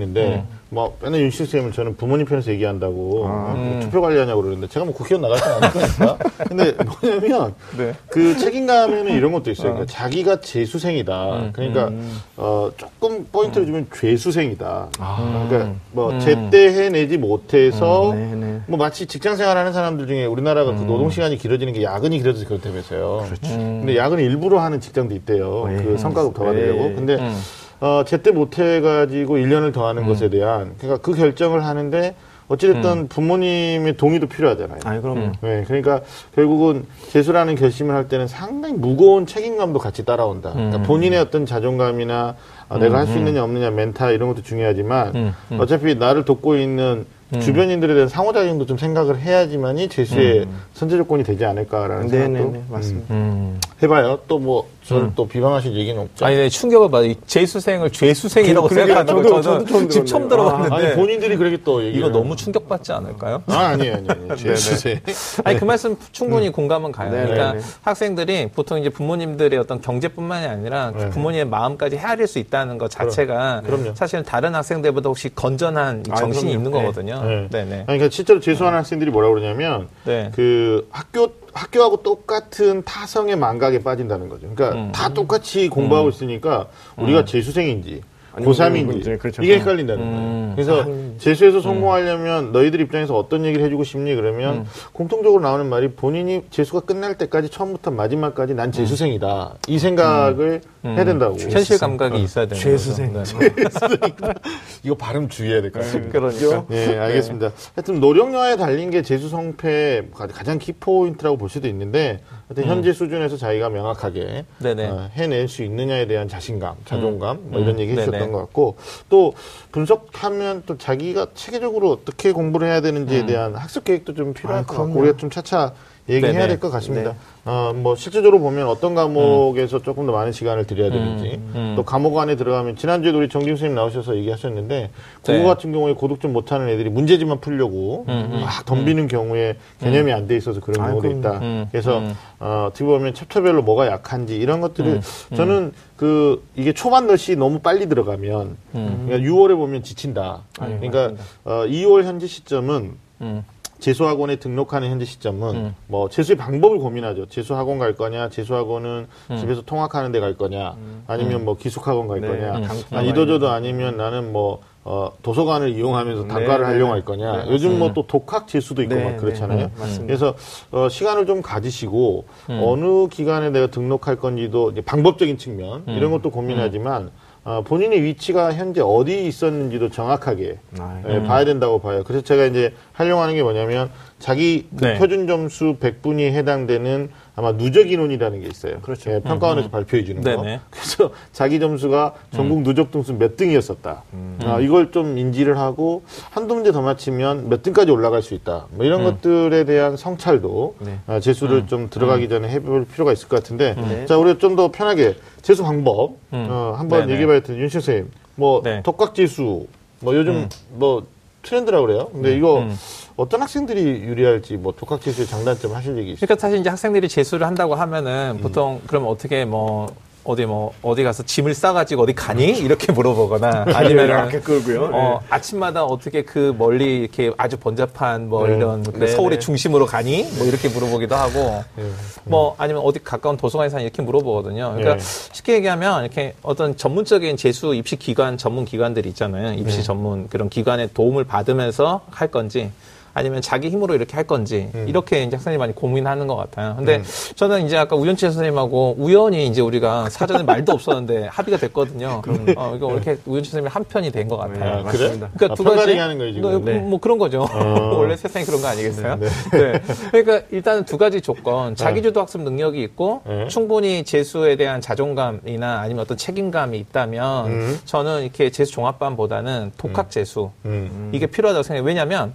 뭐 맨날 윤식 쌤은 저는 부모님 편에서 얘기한다고 뭐 음. 투표 관리하냐고 그러는데 제가 뭐 국회의원 아닐 거니까. 근데 뭐냐면 네. 그 책임감에는 이런 것도 있어요. 그러니까 자기가 재수생이다. 음. 그러니까 어 조금 포인트를 주면 죄수생이다. 아. 그러니까 뭐 음. 제때 해내지 못해서 네, 네. 뭐 마치 직장 생활하는 사람들 중에 우리나라가 음. 그 노동 시간이 길어지는 게 야근이 길어져서 그렇다면서요. 그렇죠. 근데 야근을 일부러 하는 직장도 있대요. 네. 그 성과급 더 받으려고. 네. 근데 음. 어, 제때 못 해가지고 1년을 더 하는 것에 대한 그러니까 그 결정을 하는데 어찌됐든 음. 부모님의 동의도 필요하잖아요. 아니 그럼 네, 그러니까 결국은 재수라는 결심을 할 때는 상당히 무거운 책임감도 같이 따라온다. 그러니까 음. 본인의 어떤 자존감이나 아, 내가 할 수 있느냐 없느냐 멘탈 이런 것도 중요하지만 음, 음. 어차피 나를 돕고 있는 주변인들에 대한 상호작용도 좀 생각을 해야지만이 재수의 선제 조건이 되지 않을까라는 생각도 네네네 맞습니다. 음. 해봐요. 또 뭐 저를 또 비방하실 얘기는 없죠. 아니, 네, 충격을 받아. 이 재수생을 죄수생이라고 그러게요. 생각하는 저도- 거 저는 저도 처음 지금 처음. 들어봤는데. 아 니 본인들이 그렇게 또 얘기를 이거 너무 충격받지 않을까요? 아, 아니에요, 아니에요. 아니에요. 재수생. 아니 그 말씀 충분히 공감은 가요. 네, 그러니까 네, 네. 학생들이 보통 이제 부모님들의 어떤 경제뿐만이 아니라 그 네. 부모님의 마음까지 헤아릴 수 있다는 것 자체가 그럼요. 사실은 다른 학생들보다 혹시 건전한 이 아, 정신이 그럼요. 있는 네. 거거든요. 네. 네, 네. 아니, 그러니까 실제로 재수하는 학생들이 뭐라고 그러냐면 네. 그 학교 학교하고 똑같은 타성의 망각에 빠진다는 거죠. 그러니까 음. 다 똑같이 공부하고 있으니까 우리가 재수생인지 아니면 고3인지 이제 그렇죠. 이게 헷갈린다는 음. 거예요. 그래서 재수에서 성공하려면 너희들 입장에서 어떤 얘기를 해주고 싶니? 그러면 음. 공통적으로 나오는 말이 본인이 재수가 끝날 때까지 처음부터 마지막까지 난 재수생이다. 이 생각을 해야 된다고. 음. 현실 감각이 있어야 되는 죄수생. 거죠. 네. 이거 발음 주의해야 될 것 같습니다. 그러니까. 예, 알겠습니다. 하여튼 노력여하에 달린 게 재수 성패 가장 키포인트라고 볼 수도 있는데 하여튼 현재 수준에서 자기가 명확하게 음. 어, 해낼 수 있느냐에 대한 자신감, 자존감 뭐 이런 음. 얘기 해주셨던 네네. 것 같고 또 분석하면 또 자기가 체계적으로 어떻게 공부를 해야 되는지에 대한 학습 계획도 좀 필요할 아, 것 같고. 우리가 좀 차차 얘기해야. 될 것 같습니다. 네. 어, 뭐 실질적으로 보면 어떤 과목에서 조금 더 많은 시간을 들여야 되는지 음. 또 과목 안에 들어가면 지난주에도 우리 정김 선생님 나오셔서 얘기하셨는데 네. 국어 같은 경우에 고득 좀 못하는 애들이 문제지만 풀려고 음, 막 덤비는 경우에 개념이 안 돼 있어서 그런 경우도 있다. 음, 그래서 어, 어떻게 보면 챕터별로 뭐가 약한지 이런 것들을 음, 저는 그 이게 초반 넛이 너무 빨리 들어가면 음. 그러니까 6월에 보면 지친다. 그러니까 어, 2월 현재 시점은 음. 재수학원에 등록하는 현재 시점은 뭐 재수의 방법을 고민하죠. 재수학원 갈 거냐, 재수학원은 집에서 통학하는 데 갈 거냐, 아니면 뭐 기숙학원 갈 네, 거냐, 음. 아, 이도저도 아니면 나는 뭐 어, 도서관을 이용하면서 단과를 네, 하려고 네, 할 거냐. 네, 요즘 뭐 또 독학 재수도 있고 네, 막 그렇잖아요. 네, 맞습니다. 그래서 어, 시간을 좀 가지시고 어느 기간에 내가 등록할 건지도 이제 방법적인 측면 이런 것도 고민하지만 어, 본인의 위치가 현재 어디 있었는지도 정확하게 아, 예, 봐야 된다고 봐요. 그래서 제가 이제 하려고 하는 게 뭐냐면 자기 그 네. 표준 점수 100분이 해당되는 아마 누적 인원이라는 게 있어요. 그렇죠. 예, 평가원에서 발표해 주는 거. 네네. 그래서 자기 점수가 전국 누적 등수 몇 등이었었다. 아, 이걸 좀 인지를 하고 한두 문제 더 맞히면 몇 등까지 올라갈 수 있다. 뭐 이런 것들에 대한 성찰도 네. 아, 재수를 좀 들어가기 전에 해볼 필요가 있을 것 같은데 네. 자 우리가 좀 더 편하게 재수 방법 어, 한번. 얘기해봐야 텐데 윤식 선생님 뭐 네. 독학재수 뭐 요즘 뭐 트렌드라고 그래요. 근데 이거 음. 어떤 학생들이 유리할지 뭐 독학재수의 장단점 하실 얘기 있어요? 그러니까 사실 이제 학생들이 재수를 한다고 하면은 보통 그럼 어떻게 뭐 어디 뭐 어디 가서 짐을 싸가지고 어디 가니 이렇게 물어보거나 아니면은 이렇게 끌고요. 어, 아침마다 어떻게 그 멀리 이렇게 아주 번잡한 뭐 네. 이런 그 네, 서울의 네. 중심으로 가니 뭐 이렇게 물어보기도 하고 네. 뭐 아니면 어디 가까운 도서관에 사니 이렇게 물어보거든요. 그러니까 네. 쉽게 얘기하면 이렇게 어떤 전문적인 재수 입시 기관 전문 기관들이 있잖아요. 입시 네. 전문 그런 기관의 도움을 받으면서 할 건지 아니면 자기 힘으로 이렇게 할 건지 음. 이렇게 이제 학생들이 많이 고민하는 것 같아요. 근데 저는 이제 아까 우연치 선생님하고 우연히 이제 우리가 사전에 말도 없었는데 합의가 됐거든요. 어, 이거 이렇게 우연치 선생님이 한 편이 된 것 같아요. 아, 네, 그래? 그러니까 아, 두 가지 하는 거예요, 지금? 뭐, 네. 뭐 그런 거죠. 어. 원래 세상이 그런 거 아니겠어요? 네. 그러니까 일단은 두 가지 조건. 자기주도 학습 능력이 있고 네. 충분히 재수에 대한 자존감이나 아니면 어떤 책임감이 있다면 음. 저는 이렇게 재수 종합반보다는 독학 재수 음. 이게 필요하다고 생각해요. 왜냐하면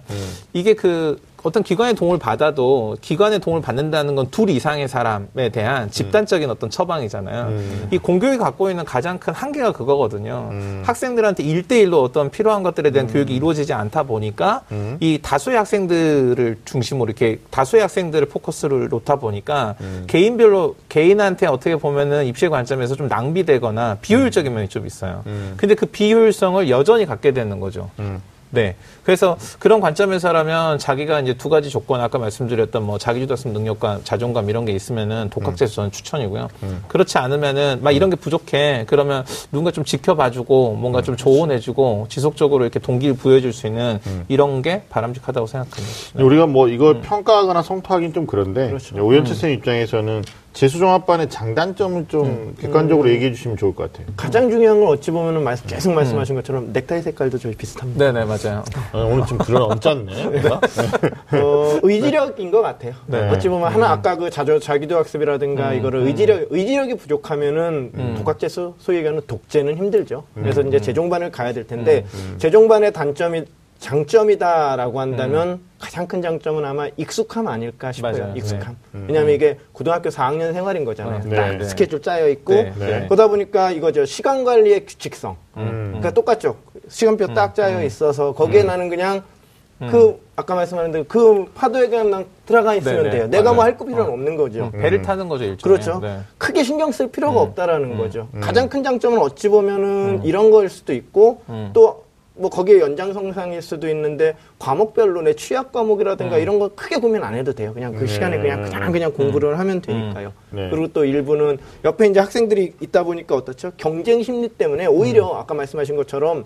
이게 그 어떤 기관의 도움을 받아도 기관의 도움을 받는다는 건 둘 이상의 사람에 대한 집단적인 어떤 처방이잖아요. 음. 이 공교육이 갖고 있는 가장 큰 한계가 그거거든요. 음. 학생들한테 일대일로 어떤 필요한 것들에 대한 교육이 이루어지지 않다 보니까 음. 이 다수의 학생들을 중심으로 이렇게 다수의 학생들을 포커스를 놓다 보니까 음. 개인별로 개인한테 어떻게 보면은 입시의 관점에서 좀 낭비되거나 비효율적인 면이 좀 있어요. 음. 근데 그 비효율성을 여전히 갖게 되는 거죠. 음. 네. 그래서 그런 관점에서라면 자기가 이제 두 가지 조건 아까 말씀드렸던 뭐 자기주도성 능력과 자존감 이런 게 있으면은 독학재수 저는 추천이고요. 그렇지 않으면은 막 이런 게 부족해. 그러면 누군가 좀 지켜봐주고 뭔가 좀 조언해주고 지속적으로 이렇게 동기를 부여줄 수 있는 이런 게 바람직하다고 생각합니다. 네. 우리가 뭐 이걸 평가하거나 성토하기는 좀 그런데 그렇죠. 오연채 선생 입장에서는 재수종합반의 장단점을 좀 객관적으로 얘기해 주시면 좋을 것 같아요. 가장 중요한 건 어찌 보면은 말씀- 계속 말씀하신 것처럼 넥타이 색깔도 저희 비슷합니다. 네네, 맞아요. 아, 오늘 좀 글을 얹었네. 뭔가? 어, 의지력인 것 같아요. 네. 어찌 보면 하나 아까 그 자조, 자기도 학습이라든가 이거를 의지력 의지력이 부족하면은 독학재수 소위 얘기하는 독재는 힘들죠. 그래서 이제 재종반을 가야 될 텐데 재종반의 단점이 장점이다라고 한다면 가장 큰 장점은 아마 익숙함 아닐까 싶어요. 맞아요. 익숙함. 왜냐하면 이게 고등학교 4학년 생활인 거잖아요. 네. 딱 네, 네. 스케줄 짜여 있고 네, 네. 그러다 보니까 이거죠 시간 관리의 규칙성. 음. 그러니까 똑같죠. 시간표 딱 짜여 있어서 거기에 나는 그냥 그 아까 말씀하신 대로 그 파도에 그냥 난 들어가 있으면 네네, 돼요. 내가 뭐. 할 필요는 없는 거죠. 배를 타는 거죠, 일종의. 그렇죠. 네. 크게 신경 쓸 필요가 없다라는 거죠. 가장 큰 장점은 어찌 보면은 이런 거일 수도 있고 또 뭐 거기에 연장성상일 수도 있는데 과목별로 내 취약 과목이라든가 이런 거 크게 고민 안 해도 돼요. 그냥 그 시간에 그냥 그냥 그냥 공부를 하면 되니까요. 네. 그리고 또 일부는 옆에 이제 학생들이 있다 보니까 어떻죠? 경쟁 심리 때문에 오히려 아까 말씀하신 것처럼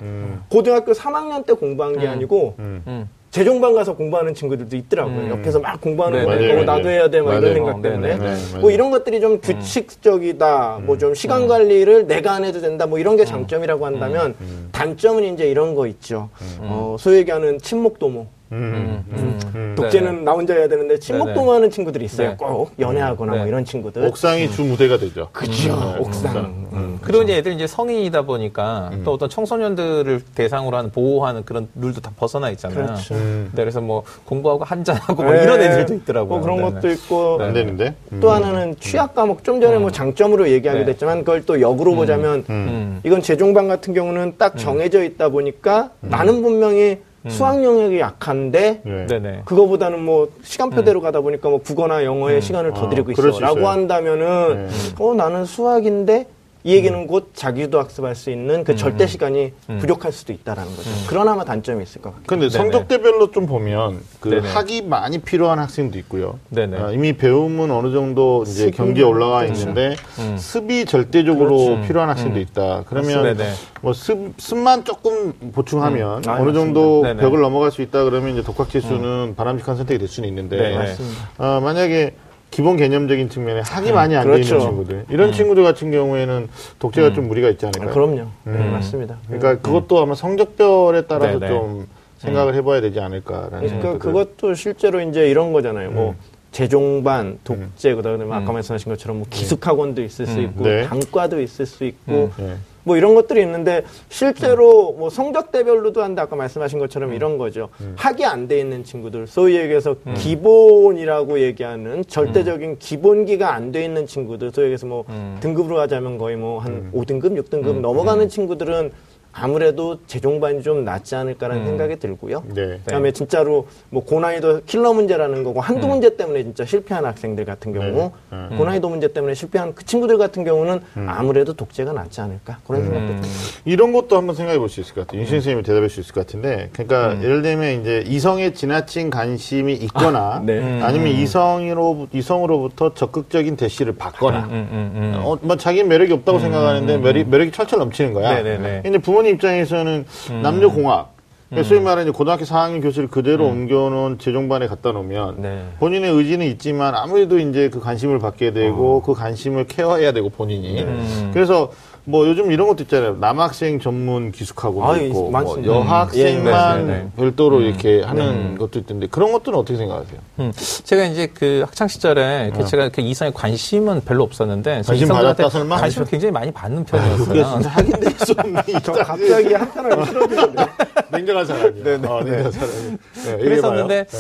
고등학교 3학년 때 공부한 게 아니고 음. 재종반 가서 공부하는 친구들도 있더라고요. 음. 옆에서 막 공부하는 네, 거 네, 보고 네, 나도 네. 해야 돼, 막. 이런 생각 어, 때문에. 네, 네, 맞아요. 뭐 이런 것들이 좀 규칙적이다, 뭐좀 시간 관리를 내가 안 해도 된다, 뭐 이런 게 장점이라고 한다면 단점은 이제 이런 거 있죠. 어, 소위 얘기하는 친목 도모. 음, 음, 음. 독재는 나 혼자 해야 되는데 친목도 네네. 하는 친구들이 있어요. 네. 꼭 연애하거나 뭐 네. 이런 친구들. 옥상이 주 무대가 되죠. 그죠. 네, 옥상. 음. 그리고 이제 애들 이제 성인이다 보니까 또 어떤 청소년들을 대상으로 하는 보호하는 그런 룰도 다 벗어나 있잖아요. 그렇죠. 음. 네, 그래서 뭐 공부하고 한잔하고 뭐 네. 이런 애들도 있더라고요. 뭐 그런 네네. 것도 있고 안 되는데. 또 하나는 취약 과목 좀 전에 뭐 장점으로 얘기하기도 네. 했지만 그걸 또 역으로 보자면 음. 이건 재종반 같은 경우는 딱 정해져 있다 보니까 나는 분명히 수학 영역이 약한데 네. 그거보다는 뭐 시간표대로 가다 보니까 뭐 국어나 영어에 시간을 더 아, 드리고 있어라고. 한다면은 네. 어 나는 수학인데 이 얘기는 곧 자기도 학습할 수 있는 그 절대 시간이 부족할 수도 있다라는 거죠. 그러나마 단점이 있을 것 같아요. 근데 성적대별로 좀 보면 그 네네. 학이 많이 필요한 학생도 있고요. 네네. 아, 이미 배움은 어느 정도 이제 습이 경기에 올라와 그렇죠. 있는데 습이 절대적으로 그렇죠. 필요한 학생도 있다. 그러면 네네. 뭐 습, 습만 조금 보충하면 아, 어느 정도 네네. 벽을 넘어갈 수 있다 그러면 이제 독학 지수는 바람직한 선택이 될 수는 있는데 네, 맞습니다. 아, 만약에 기본 개념적인 측면에 학이 많이 안돼 그렇죠. 있는 친구들 이런 친구들 같은 경우에는 독재가 좀 무리가 있지 않을까요? 아, 그럼요. 네, 맞습니다. 그러니까 그것도 아마 성적별에 따라서 네네. 좀 생각을 해봐야 되지 않을까라는 그러니까. 그것도 실제로 이제 이런 거잖아요. 뭐 재종반, 독재, 그다음에 아까 말씀하신 것처럼 뭐 기숙학원도 있을 수 있고 네. 단과도 있을 수 있고 네. 뭐 이런 것들이 있는데 실제로 뭐 성적 대별로도 한데 아까 말씀하신 것처럼 이런 거죠. 학이 안 돼 있는 친구들, 소위 얘기해서 기본이라고 얘기하는 절대적인 기본기가 안 돼 있는 친구들, 소위 얘기해서 뭐 등급으로 하자면 거의 뭐 한 5등급, 6등급 넘어가는 친구들은 아무래도 재종반이 좀 낫지 않을까라는 생각이 들고요. 네. 그다음에 진짜로 뭐 고난이도 킬러 문제라는 거고 한두 문제 때문에 진짜 실패한 학생들 같은 경우 네. 고난이도 문제 때문에 실패한 그 친구들 같은 경우는 아무래도 독재가 낫지 않을까 그런 생각도 듭니다. 이런 것도 한번 생각해 볼 수 있을 것 같아요. 윤신 선생님이 대답할 수 있을 것 같은데, 그러니까 예를 들면 이제 이성에 지나친 관심이 있거나, 네. 아니면 이성으로 이성으로부터 적극적인 대시를 받거나, 음, 음, 음. 어, 뭐 자기는 매력이 없다고 생각하는데 매력, 매력이 철철 넘치는 거야. 네 네 네. 근데 부모님 입장에서는 남녀 공학, 그러니까 소위 말하는 고등학교 4학년 교실을 그대로 옮겨놓은 재종반에 갖다 놓으면 네. 본인의 의지는 있지만 아무래도 이제 그 관심을 받게 되고 그 관심을 케어해야 되고 본인이. 그래서 뭐 요즘 이런 것도 있잖아요. 남학생 전문 기숙학원도 아, 있고 뭐. 여학생만 음. 네, 네, 네. 별도로 이렇게 하는 것도 있던데 그런 것들은 어떻게 생각하세요? 음, 제가 이제 그 학창 시절에 이렇게 제가 그 이성에 관심은 별로 없었는데 관심 받았다, 설마? 관심을 굉장히 많이 받는 편이었어요. 없는 저 갑자기 한편으로 싫어지는데 냉정한 사람이에요. 어, 냉정한 사람이에요. 네, 그랬었는데. 네.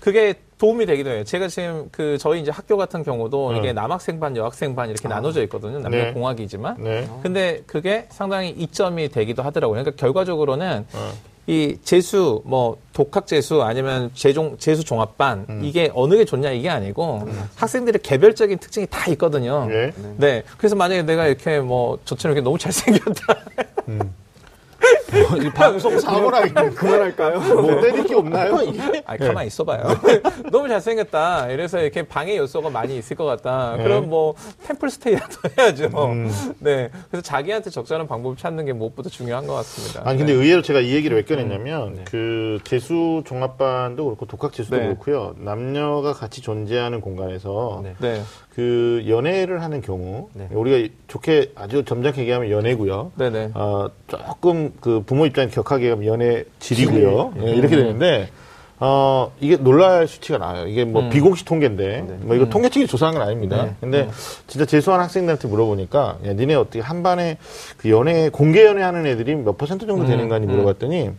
그게 도움이 되기도 해요. 제가 지금 그 저희 이제 학교 같은 경우도 네. 이게 남학생 반, 여학생 반 이렇게 나눠져 있거든요. 남녀 네. 공학이지만. 네. 근데 그게 상당히 이점이 되기도 하더라고요. 그러니까 결과적으로는 어. 이 재수, 뭐 독학 재수 아니면 재종 재수 종합반 이게 어느 게 좋냐 이게 아니고 학생들의 개별적인 특징이 다 있거든요. 네. 네. 그래서 만약에 내가 이렇게 뭐 저처럼 이렇게 너무 잘생겼다. 이 방송 사고나 그만할까요? 뭐 때릴 게 없나요? 아, 가만 히 있어봐요. 너무 잘생겼다. 이래서 이렇게 방해 요소가 많이 있을 것 같다. 네. 그럼 뭐 템플 스테이라도 해야죠. 음. 네. 그래서 자기한테 적절한 방법을 찾는 게 무엇보다 중요한 것 같습니다. 아니 근데 네. 의외로 제가 이 얘기를 왜 꺼냈냐면 그 재수 종합반도 그렇고 독학 재수도 네. 그렇고요 남녀가 같이 존재하는 공간에서 네. 네. 그 연애를 하는 경우 네. 우리가 좋게 아주 점잖게 얘기하면 연애고요. 네네. 어, 조금 그 부모 입장에 격하게 하면 연애 질이고요. 예, 이렇게 되는데 어, 이게 놀랄 수치가 나와요. 이게 뭐 비공식 통계인데 뭐 이거 통계청이 조사한 건 아닙니다. 근데 진짜 재수한 학생들한테 물어보니까 야, 니네 어떻게 한 반에 그 연애 공개 연애 하는 애들이 몇 퍼센트 정도 되는 거니 물어봤더니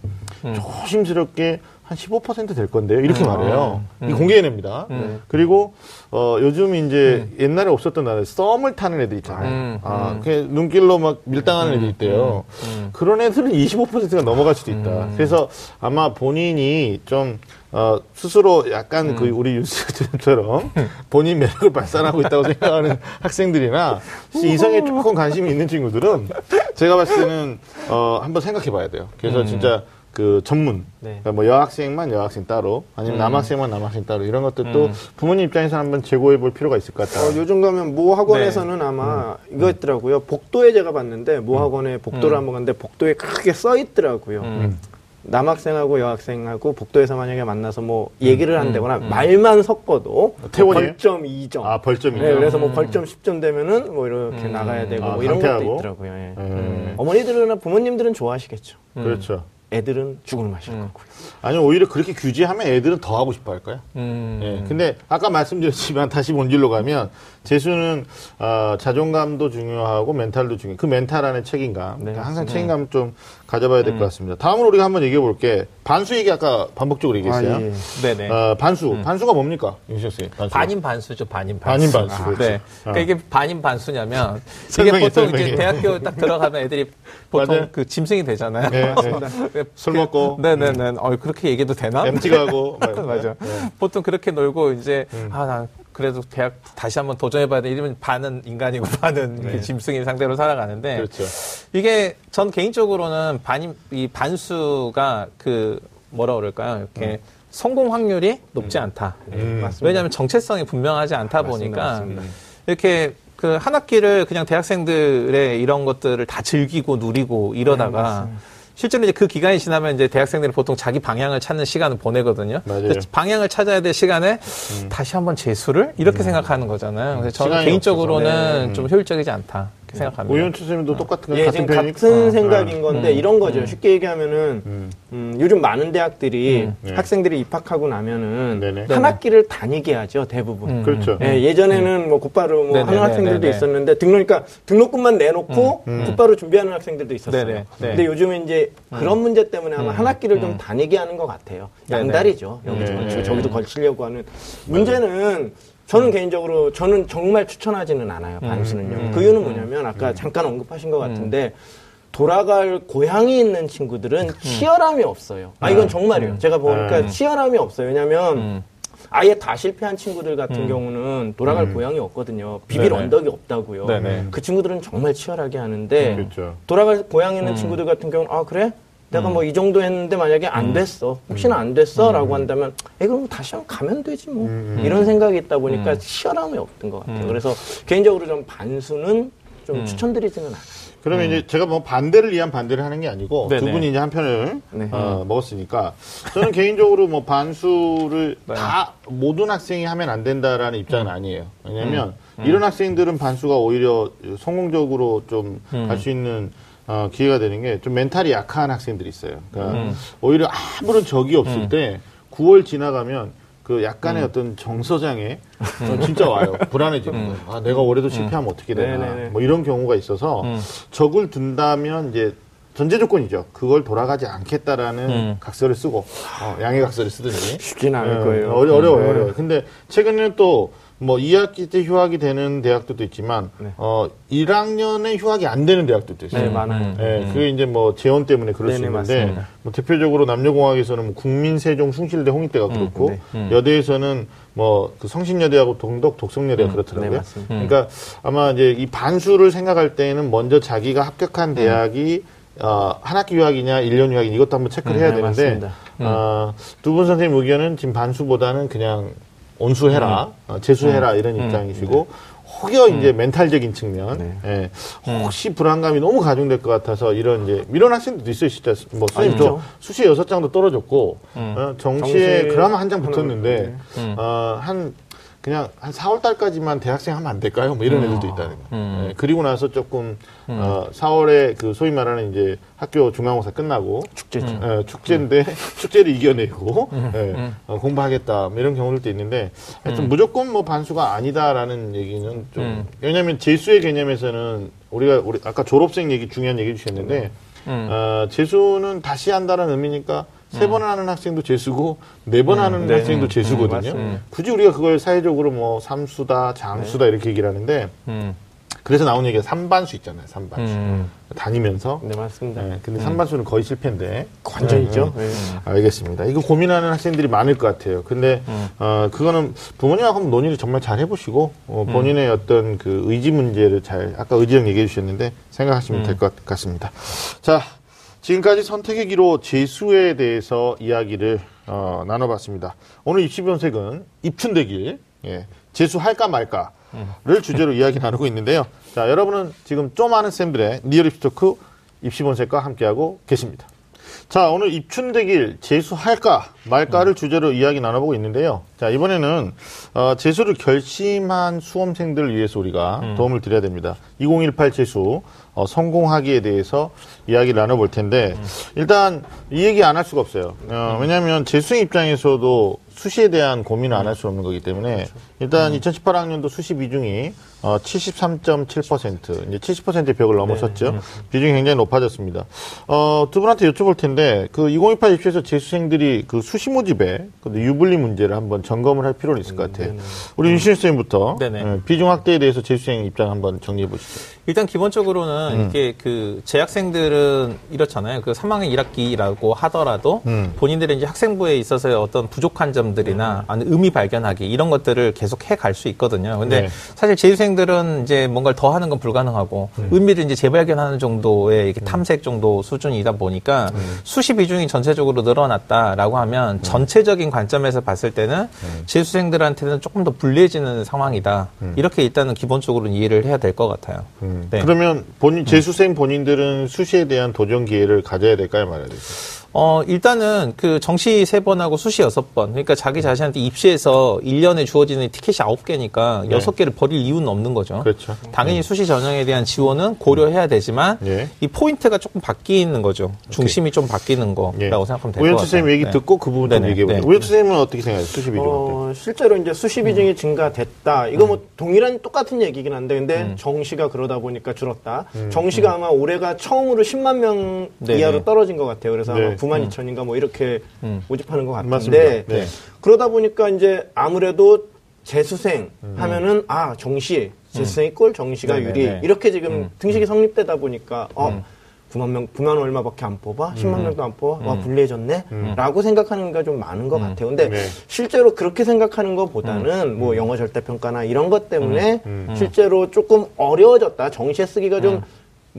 조심스럽게 한 15%될 건데요. 이렇게 말해요. 이 공개 연애입니다. 그리고 어, 요즘 이제 옛날에 없었던 나라 썸을 타는 애들 있잖아요. 음, 아, 그 눈길로 막 밀당하는 애들 있대요. 그런 애들은 25%가 넘어갈 수도 있다. 그래서 아마 본인이 좀 어, 스스로 약간 그 우리 유스처럼 본인 매력을 발산하고 있다고 생각하는 학생들이나 이성에 조금 관심이 있는 친구들은 제가 봤을 때는 어, 한번 생각해 봐야 돼요. 그래서 진짜 그 전문, 네. 그러니까 뭐 여학생만 여학생 따로, 아니면 남학생만 남학생 따로 이런 것들도 부모님 입장에서 한번 재고해 볼 필요가 있을 것 같다. 어, 요즘 가면 모 학원에서는 아마 이거 있더라고요. 복도에 제가 봤는데 모 학원에 복도를 한번 갔는데 복도에 크게 써 있더라고요. 남학생하고 여학생하고 복도에서 만약에 만나서 뭐 얘기를 한다거나 말만 섞어도 태원이에요? 벌점 2점. 아 벌점이죠. 네, 그래서 뭐 벌점 10점 되면은 뭐 이렇게 나가야 되고 아, 뭐 이런 것도 강퇴하고? 있더라고요. 예. 음. 어머니들이나 부모님들은 좋아하시겠죠. 그렇죠. 애들은 죽을 맛일 음. 거고요. 아니 오히려 그렇게 규제하면 애들은 더 하고 싶어 할까요? 음. 예. 근데 아까 말씀드렸지만 다시 본질로 가면 재수는 어, 자존감도 중요하고 멘탈도 중요. 그 멘탈 안에 책임감. 네, 그러니까 항상 책임감 좀 가져봐야 음. 될것 같습니다. 다음으로 우리가 한번 얘기해 볼게. 반수 얘기 아까 반복적으로 얘기했어요. 아, 예. 네네. 어, 반수. 반수가 뭡니까? 씨. 반수. 반인 반수죠, 반인 반수. 반인 반수, 그렇죠. 네. 그러니까 어. 이게 반인 반수냐면 이게 설명해, 보통 설명해. 이제 대학교 딱 들어가면 애들이 보통 맞아요. 그 짐승이 되잖아요. 네, 네. 술 먹고. 음. 네네네. 어, 그렇게 얘기해도 되나? MT 가고. 막 맞아. 네. 음. 보통 그렇게 놀고 이제 아, 난 그래도 대학 다시 한번 도전해봐야 돼. 이러면 반은 인간이고 반은 이렇게 짐승인 상대로 살아가는데 네. 그렇죠. 이게 전 개인적으로는 반이 이 반수가 그 뭐라 그럴까요? 이렇게 음. 성공 확률이 높지 않다. 왜냐하면 정체성이 분명하지 않다 보니까 맞습니다. 이렇게 그 한 학기를 그냥 대학생들의 이런 것들을 다 즐기고 누리고 이러다가 네, 실제로 이제 그 기간이 지나면 이제 대학생들이 보통 자기 방향을 찾는 시간을 보내거든요. 음. 방향을 찾아야 될 시간에 다시 한번 재수를 이렇게 생각하는 거잖아요. 그래서 저는 개인적으로는. 네. 좀 효율적이지 않다 생각합니다. 오윤 선생님도 똑같은 거 예, 같은 같은 생각인 건데 음. 이런 거죠. 쉽게 얘기하면은 음, 요즘 많은 대학들이 네. 학생들이 입학하고 나면은 네네. 한 학기를 다니게 하죠 대부분. 음. 그렇죠. 예, 예전에는 뭐 곧바로 뭐 하는 학생들도 네네. 있었는데 등록니까 등록금만 내놓고 곧바로 준비하는 학생들도 있었어요. 네네, 네. 근데 요즘은 이제 그런 문제 때문에 아마 한 학기를 좀 다니게 하는 것 같아요. 양다리죠. 여기서 네. 저- 저기도 걸치려고 하는 문제는 저는 개인적으로 저는 정말 추천하지는 않아요. 반수는요. 그 이유는 뭐냐면 아까 잠깐 언급하신 것 같은데 돌아갈 고향이 있는 친구들은 치열함이 없어요. 아 이건 정말이에요. 제가 보니까 음. 치열함이 없어요. 왜냐하면 음. 아예 다 실패한 친구들 같은 경우는 돌아갈 고향이 없거든요. 비빌 네네. 언덕이 없다고요. 네네. 그 친구들은 정말 치열하게 하는데 그렇죠. 돌아갈 고향에 있는 친구들 같은 경우는 아 그래? 내가 뭐 이 정도 했는데 만약에 안 됐어. 혹시나 안 됐어? 라고 한다면 에 그럼 다시 한번 가면 되지 뭐. 이런 생각이 있다 보니까 치열함이 없던 것 같아요. 그래서 개인적으로 좀 반수는 좀 추천드리지는 않아요. 그러면 이제 제가 뭐 반대를 위한 반대를 하는 게 아니고 네네. 두 분이 이제 한 편을 네. 어, 먹었으니까 저는 개인적으로 뭐 반수를 네. 다 모든 학생이 하면 안 된다라는 입장은 아니에요. 왜냐하면 이런 학생들은 반수가 오히려 성공적으로 좀 갈 수 있는 어, 기회가 되는 게 좀 멘탈이 약한 학생들이 있어요. 그러니까 오히려 아무런 적이 없을 때 9월 지나가면 그 약간의 어떤 정서장애 어, 진짜 와요. 불안해지는 거예요. 아, 내가 올해도 실패하면 어떻게 되나. 네네네. 뭐 이런 경우가 있어서 적을 둔다면 이제 전제 조건이죠. 그걸 돌아가지 않겠다라는 음. 각서를 쓰고 어, 양해 각서를 쓰든지 쉽지는 않을 예, 거예요. 어려, 어려워요, 네. 어려워요. 근데 최근에는 또 뭐 2학기 때 휴학이 되는 대학들도 있지만 네. 어 1학년에 휴학이 안 되는 대학들도 있어요. 네, 많아요. 예, 그게 이제 뭐 재원 때문에 그럴 수 네네, 있는데 맞습니다. 뭐 대표적으로 남녀공학에서는 뭐 국민세종 숭실대 홍익대가 그렇고 네. 여대에서는 뭐 그 성신여대하고 동덕 독성여대가 그렇더라고요. 네, 맞습니다. 그러니까 아마 이제 이 반수를 생각할 때는 먼저 자기가 합격한 대학이 어, 한 학기 유학이냐, 1년 유학이냐 이것도 한번 체크를 해야 네, 되는데. 어, 두 분 선생님 의견은 지금 반수보다는 그냥 온수해라, 어, 재수해라 이런 입장이시고 혹여 이제 멘탈적인 측면, 예, 혹시 불안감이 너무 가중될 것 같아서 이런 이제 이런 학생들도 진짜. 뭐 선생님 저. 수시에 여섯 장도 떨어졌고 어, 정시에 정시에 그나마 한 장 붙었는데. 음. 어, 한 그냥 한 4월 달까지만 대학생 하면 안 될까요? 뭐 이런 애들도 있다는 거예요. 예, 그리고 나서 조금 어, 4월에 그 소위 말하는 이제 학교 중간고사 끝나고 축제죠. 예, 축제인데 축제를 이겨내고 예, 어, 공부하겠다 뭐 이런 경우들도 있는데 하여튼 무조건 뭐 반수가 아니다라는 얘기는 좀 왜냐하면 재수의 개념에서는 우리가 우리 아까 졸업생 얘기 중요한 얘기 해주셨는데 어, 재수는 다시 한다는 의미니까 세번 하는 학생도 재수고 네번 하는 학생도 재수거든요. 맞습니다. 굳이 우리가 그걸 사회적으로 뭐 삼수다, 장수다 이렇게 얘기를 하는데 음. 그래서 나온 얘기가 삼반수 있잖아요. 삼반수 음. 다니면서. 네, 맞습니다. 네, 근데 삼반수는 거의 실패인데. 관전이죠. 네, 네. 알겠습니다. 이거 고민하는 학생들이 많을 것 같아요. 근데 어 그거는 부모님하고 논의를 정말 잘 해보시고 어, 본인의 어떤 그 의지 문제를 잘 아까 의지형 얘기해 주셨는데 생각하시면 될 것 같습니다. 자 지금까지 선택의 기로 재수에 대해서 이야기를 어, 나눠봤습니다. 오늘 입시 본색은 입춘대길 예, 재수할까 말까를 주제로 이야기 나누고 있는데요. 자 여러분은 지금 좀 아는 쌤들의 real 입시 talk 입시 본색과 함께하고 계십니다. 자, 오늘 입춘대길 재수할까 말까를 주제로 이야기 나눠보고 있는데요. 자, 이번에는 어, 재수를 결심한 수험생들을 위해서 우리가 도움을 드려야 됩니다. 2018 재수 어, 성공하기에 대해서 이야기를 나눠볼 텐데 일단 이 얘기 안 할 수가 없어요. 어, 왜냐하면 재수생 입장에서도 수시에 대한 고민을 안 할 수 없는 거기 때문에 일단 2018학년도 수시 비중이 어, 73.7% 이제 70%의 벽을 넘어섰죠. 비중이 굉장히 높아졌습니다. 어, 두 분한테 여쭤볼 텐데 그 2018 입시에서 재수생들이 그 수시 모집에 그 유불리 문제를 한번 점검을 할 필요는 있을 것 같아요. 우리 윤신 선생님부터 네네. 예, 비중 확대에 대해서 재수생 입장 한번 정리해 보시죠. 일단 기본적으로는 이게 그 재학생들은 이렇잖아요. 그 3학년 1학기라고 하더라도 본인들의 이제 학생부에 있어서의 어떤 부족한 점들이나 아니 의미 발견하기 이런 것들을 계속 해 갈 수 있거든요. 근데 네. 사실 재수생 들은 이제 뭔가를 더 하는 건 불가능하고 의미를 이제 재발견하는 정도의 이렇게 탐색 정도 수준이다 보니까 수시 비중이 전체적으로 늘어났다라고 하면 전체적인 관점에서 봤을 때는 재수생들한테는 조금 더 불리해지는 상황이다. 이렇게 일단은 기본적으로 이해를 해야 될 것 같아요. 네. 그러면 본인 재수생 본인들은 수시에 대한 도전 기회를 가져야 될까요, 말아야 될까요? 어, 일단은 그 정시 세번하고 수시 여섯 번 그러니까 자기 자신한테 입시에서 1년에 주어지는 티켓이 아홉 개니까 네. 여섯 개를 버릴 이유는 없는 거죠. 그렇죠. 당연히 수시 전형에 대한 지원은 고려해야 되지만 예. 이 포인트가 조금 바뀌는 거죠. 중심이 좀 바뀌는 거라고 예. 생각하면 될 것 같아요. 우현수 선생님 얘기 네. 듣고 그 부분 좀 얘기해 보세요. 네. 우현수 선생님은 어떻게 생각해요? 수시 비중? 어, 실제로 이제 수시 비중이 증가됐다. 이거 뭐 동일한 똑같은 얘기긴 한데, 근데 정시가 그러다 보니까 줄었다. 정시가 아마 올해가 처음으로 10만 명. 이하로 떨어진 것 같아요. 그래서 네. 아마 9만 2천인가 뭐 이렇게 모집하는 것 같은데, 맞습니다. 네. 그러다 보니까 이제 아무래도 재수생 하면은 아 정시 재수생이 꼴 정시가 네네네. 유리. 이렇게 지금 등식이 성립되다 보니까 어 9만 명 9만 얼마밖에 안 뽑아? 10만 명도 안 뽑아? 와 불리해졌네라고 생각하는 게 좀 많은 것 같아요. 근데 네. 실제로 그렇게 생각하는 것보다는 뭐 영어 절대 평가나 이런 것 때문에 실제로 조금 어려워졌다. 정시에 쓰기가 좀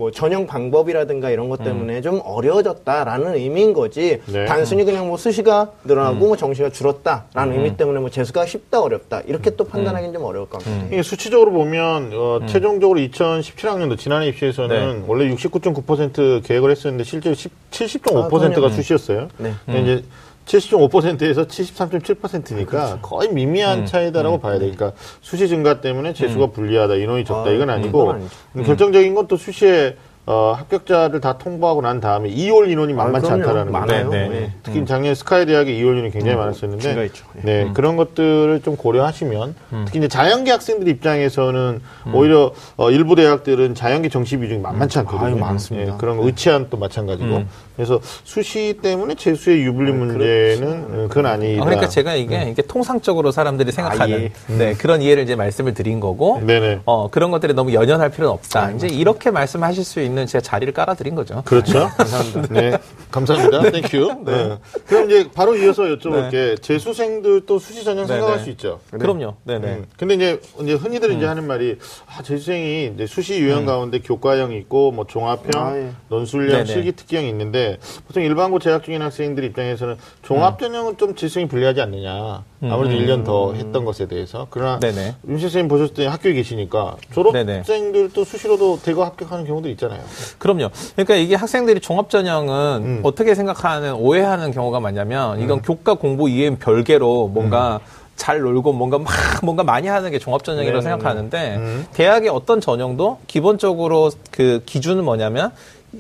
뭐 전형 방법이라든가 이런 것 때문에 좀 어려워졌다라는 의미인 거지 네. 단순히 그냥 뭐 수시가 늘어나고 뭐 정시가 줄었다라는 의미 때문에 뭐 재수가 쉽다 어렵다 이렇게 또 판단하기는 좀 어려울 것 같아요. 이게 수치적으로 보면 어, 최종적으로 2017학년도 지난해 입시에서는 네. 원래 69.9% 계획을 했었는데 실제로 10, 아, 70.5%가 그럼요. 수시였어요. 네. 근데 이제 70.5%에서 73.7%니까 거의 미미한 차이다라고 봐야 돼. 그러니까 수시 증가 때문에 재수가 불리하다, 인원이 적다 아, 이건 음, 아니고. 음, 결정적인 건 또 수시에 어, 합격자를 다 통보하고 난 다음에 2월 인원이 만만치 그럼요. 않다라는. 많아요. 네, 네. 네. 특히 작년 스카이 대학의 2월 인원이 굉장히 많았었는데 증가했죠. 예. 네, 그런 것들을 좀 고려하시면 특히 이제 자연계 학생들 입장에서는 오히려 어, 일부 대학들은 자연계 정시 비중이 만만치 않거든요. 아유, 많습니다. 예, 그런 의치안 또 마찬가지고. 그래서 수시 때문에 재수의 유불리 문제는 어, 그건 아니다. 아, 그러니까 제가 이게, 이게 통상적으로 사람들이 생각하는 아, 예. 네, 그런 이해를 이제 말씀을 드린 거고 네네. 어, 그런 것들이 너무 연연할 필요는 없다. 이제 이렇게 말씀하실 수 있는 제가 자리를 깔아드린 거죠. 그렇죠. 감사합니다. 네. 감사합니다. Thank you. 네. 그럼 이제 바로 이어서 여쭤볼게. 재수생들도 수시 전형 네, 생각할 네. 수 있죠. 그럼요. 네네. 음. 근데 이제, 이제 흔히들 이제 하는 말이, 아, 재수생이 이제 수시 유형 가운데 교과형 있고, 뭐 종합형, 아, 예. 논술형, 네네. 실기 특기형 있는데, 보통 일반고 재학 중인 학생들 입장에서는 종합 전형은 좀 재수생이 불리하지 않느냐. 아무래도 일 1년 더 했던 것에 대해서. 그러나, 네네. 윤 선생님 보셨을 때 학교에 계시니까. 졸업생들도 수시로도 대거 합격하는 경우도 있잖아요. 그럼요. 그러니까 이게 학생들이 종합 전형은 음. 어떻게 생각하는 오해하는 경우가 많냐면 이건 교과 공부 이외엔 별개로 뭔가 잘 놀고 뭔가 막 뭔가 많이 하는 게 종합 전형이라고 네네네. 생각하는데 음. 대학의 어떤 전형도 기본적으로 그 기준은 뭐냐면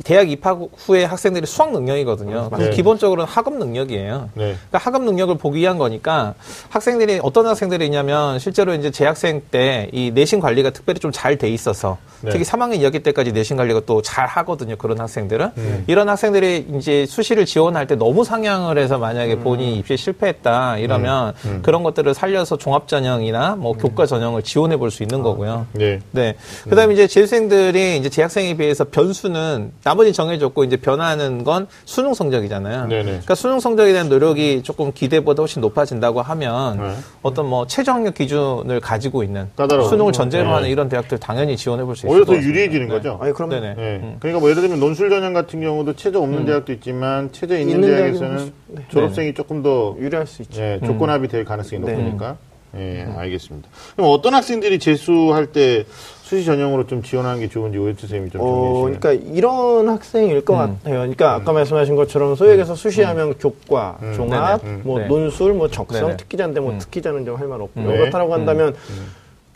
대학 입학 후에 학생들이 수학 능력이거든요. 그래서 네. 기본적으로는 학업 능력이에요. 네. 그러니까 학업 능력을 보기 위한 거니까 학생들이 어떤 학생들이 있냐면 실제로 이제 재학생 때 이 내신 관리가 특별히 좀 잘 돼 있어서 네. 특히 3학년 2학기 때까지 내신 관리가 또 잘 하거든요. 그런 학생들은 음. 이런 학생들이 이제 수시를 지원할 때 너무 상향을 해서 만약에 음. 본인이 입시에 실패했다 이러면 그런 것들을 살려서 종합 전형이나 뭐 교과 전형을 지원해 볼 수 있는 거고요. 네. 네. 그다음에 이제 재수생들이 이제 재학생에 비해서 변수는 나머지 정해졌고 이제 변하는 건 수능 성적이잖아요. 네네. 그러니까 수능 성적에 대한 노력이 조금 기대보다 훨씬 높아진다고 하면 네. 어떤 뭐 최저 학력 기준을 가지고 있는 까다로워. 수능을 전제로 네. 하는 이런 대학들 당연히 지원해 볼 수 있을 오히려 것더 같습니다. 유리해지는 네. 거죠. 아니 그럼 네네. 네. 그러니까 뭐 예를 들면 논술 전형 같은 경우도 최저 없는 대학도 있지만 최저 있는, 있는 대학에서는 네. 졸업생이 조금 더 유리할 수 있죠. 예, 조건합이 될 가능성이 네. 높으니까. 예, 알겠습니다. 그럼 어떤 학생들이 재수할 때 수시 전형으로 좀 지원하는 게 좋은지 오해트 선생님이 좀 어, 정리해 주시면. 그러니까 이런 학생일 것 음. 같아요. 그러니까 아까 말씀하신 것처럼 소위 얘기해서 수시하면 교과, 종합, 네네. 음. 뭐 네. 논술, 뭐 적성, 네네. 특기자인데 뭐 음. 특기자는 좀 할 말 없고 네. 그렇다고 한다면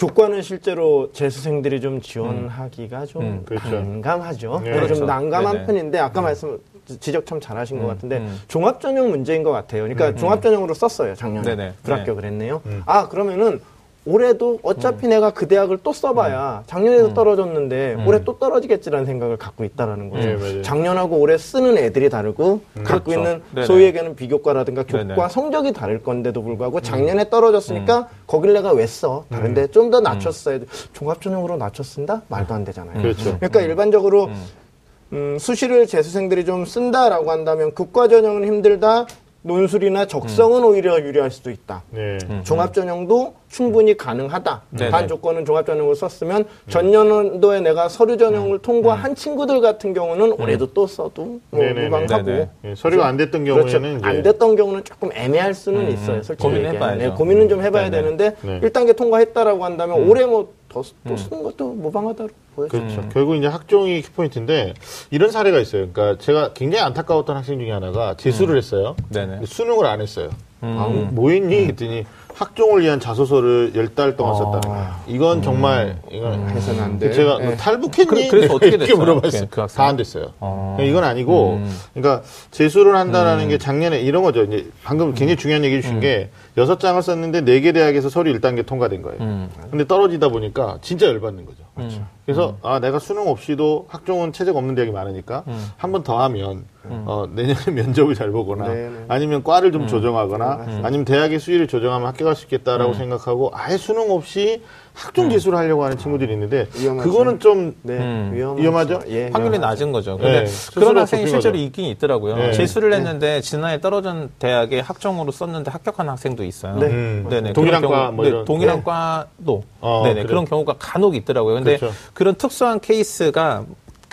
교과는 실제로 재수생들이 좀 지원하기가 좀 음. 그렇죠. 난감하죠. 네. 그렇죠. 좀 난감한 네네. 편인데 아까 말씀 지적 참 잘하신 것 같은데 음. 종합 전형 문제인 것 같아요. 그러니까 종합 전형으로 썼어요 작년에 네네. 불합격을 했네요. 아 그러면은 올해도 어차피 내가 그 대학을 또 써봐야 작년에도 떨어졌는데 올해 또 떨어지겠지라는 생각을 갖고 있다라는 거죠. 네. 작년하고 올해 쓰는 애들이 다르고 갖고 그렇죠. 있는 네네. 소위 얘기하는 비교과라든가 교과 네네. 성적이 다를 건데도 불구하고 작년에 떨어졌으니까 거길 내가 왜 써? 다른데 좀 더 낮췄어야 돼. 종합 전형으로 낮췄습니다? 말도 안 되잖아요. 그렇죠. 그러니까 일반적으로 음, 수시를 재수생들이 좀 쓴다라고 한다면 국과 전형은 힘들다. 논술이나 적성은 오히려 유리할 수도 있다. 네. 종합 전형도 충분히 가능하다. 네네. 반 조건은 종합 전형을 썼으면 전년도에 내가 서류 전형을 통과한 친구들 같은 경우는 올해도 또 써도 뭐. 무방하고. 예, 서류가 안 됐던 그렇죠. 경우에는 이제 안 됐던 경우는 조금 애매할 수는 있어요. 솔직히 고민해봐야죠. 네, 고민은 좀 해봐야. 되는데 네. 1단계 통과했다라고 한다면 올해 뭐 더 또 쓰는 것도 무방하다고 보여요. 그렇죠. 결국 이제 학종이 키포인트인데 이런 사례가 있어요. 그러니까 제가 굉장히 안타까웠던 학생 중에 하나가 재수를 했어요. 네네. 수능을 안 했어요. 음. 아, 뭐 했니? 그랬더니 학종을 위한 자소서를 열 달 동안 썼다는 거예요. 이건 정말 이건 해서는 안 돼. 제가 네. 너 탈북했니? 그- 그래서 어떻게 이렇게 됐어요? 물어봤어요. 그 학생? 다안 됐어요. 어. 이건 아니고, 음. 그러니까 재수를 한다라는 게 작년에 이런 거죠. 이제 방금 굉장히 중요한 얘기 주신 게 여섯 장을 썼는데 네 개 대학에서 서류 1단계 통과된 거예요. 음. 근데 떨어지다 보니까 진짜 열받는 거죠. 그래서 아 내가 수능 없이도 학종은 체제가 없는 대학이 많으니까 한 번 더 하면 어, 내년에 면접을 잘 보거나 네네. 아니면 과를 좀 조정하거나 아니면 대학의 수위를 조정하면 합격할 수 있겠다라고 생각하고 아예 수능 없이 학종 재수를 하려고 하는 친구들이 있는데 위험하죠. 그거는 좀 네, 음. 위험하죠. 위험하죠? 예, 확률이. 낮은 거죠. 네, 근데 스스로 그런 학생이 실제로 거죠. 있긴 있더라고요. 네. 재수를 했는데 지난해 떨어진 대학에 학종으로 썼는데 합격한 학생도 있어요. 네. 음, 네네. 동일한 그런 과 경우- 뭐 네, 이런 동일한 네. 과도 어, 네네 그래요. 그런 경우가 간혹 있더라고요. 근데 그렇죠. 그런 특수한 케이스가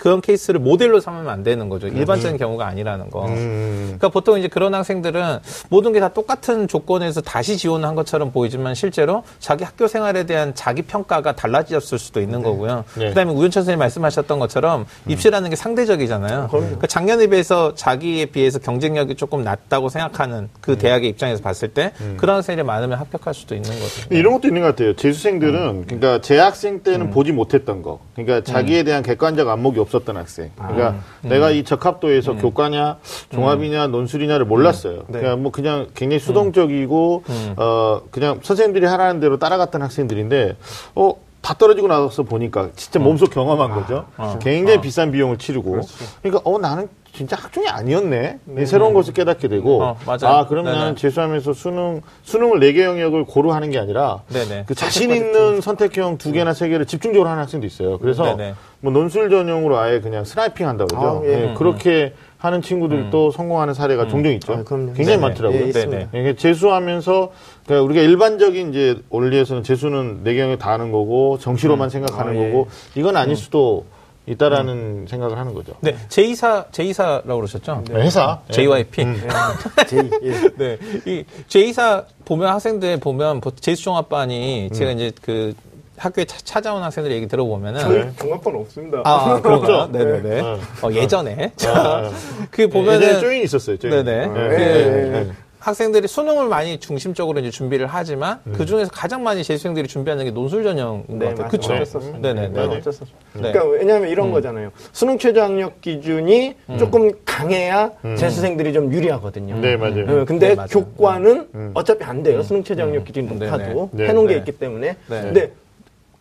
그런 케이스를 모델로 삼으면 안 되는 거죠. 일반적인 경우가 아니라는 거. 음, 그러니까 보통 이제 그런 학생들은 모든 게 다 똑같은 조건에서 다시 지원한 것처럼 보이지만 실제로 자기 학교 생활에 대한 자기 평가가 달라졌을 수도 있는 거고요. 네. 그다음에 우현천 선생님 말씀하셨던 것처럼 입시라는 게 상대적이잖아요. 그러니까 작년에 비해서 자기에 비해서 경쟁력이 조금 낮다고 생각하는 그 대학의 입장에서 봤을 때 그런 학생들이 많으면 합격할 수도 있는 거죠. 이런 것도 있는 것 같아요. 재수생들은 그러니까 재학생 때는 보지 못했던 거, 그러니까 자기에 대한 객관적 안목이 없 었던 학생. 그러니까 내가 이 적합도에서 교과냐, 종합이냐, 논술이냐를 몰랐어요. 네. 그냥 뭐 그냥 굉장히 수동적이고 어 그냥 선생님들이 하라는 대로 따라갔던 학생들인데 어. 다 떨어지고 나서 보니까 진짜 몸소 경험한 거죠. 굉장히 비싼 비용을 치르고. 그러니까 어 나는 진짜 학종이 아니었네. 새로운 것을 깨닫게 되고. 어. 아 그러면 네네. 나는 재수하면서 수능 수능을 네 개 영역을 고루 하는 게 아니라 네네. 그 자신 있는 선택형 두 개나 세 개를 집중적으로 하는 학생도 있어요. 그래서 네네. 뭐 논술 전용으로 아예 그냥 스나이핑 한다고 그러죠. 아, 예. 예, 그렇게 하는 친구들도 성공하는 사례가 종종 있죠. 아. 굉장히 네네. 많더라고요. 예, 있습니다. 네네. 이게 재수하면서 그러니까 우리가 일반적인 이제 원리에서는 재수는 네개 영역 다 하는 거고 정시로만 생각하는 아, 예. 거고 이건 아닐 수도 있다라는 생각을 하는 거죠. 네, 제2사, 제2사라고 그러셨죠? 회사 예. JYP. 제이, 예. 네. 이 제2사 보면 학생들 보면 보- 제수종합반이 제가 이제 그 학교에 차- 찾아온 학생들 얘기 들어보면은 저희 종합반 없습니다. 아, 그런가요? 네네네. 네. 어, 예전에. 아, 아. 그 예전에 보면은. 조인이 있었어요. 조인. 네네. 예. 그 네, 네. 학생들이 수능을 많이 중심적으로 이제 준비를 하지만 그 중에서 가장 많이 재수생들이 준비하는 게 논술 전형인 것 네, 같아요. 그쵸? 어쩔. 네네 네. 네, 어쩔 수 없어요. 네. 그러니까 왜냐하면 이런 거잖아요. 수능 최저 학력 기준이 조금 강해야 재수생들이 좀 유리하거든요. 네, 맞아요. 어, 근데 네, 맞아요. 교과는 어차피 안 돼요. 수능 최저 학력 기준이 네, 높아도 네. 해놓은 게 네. 있기 때문에. 네. 근데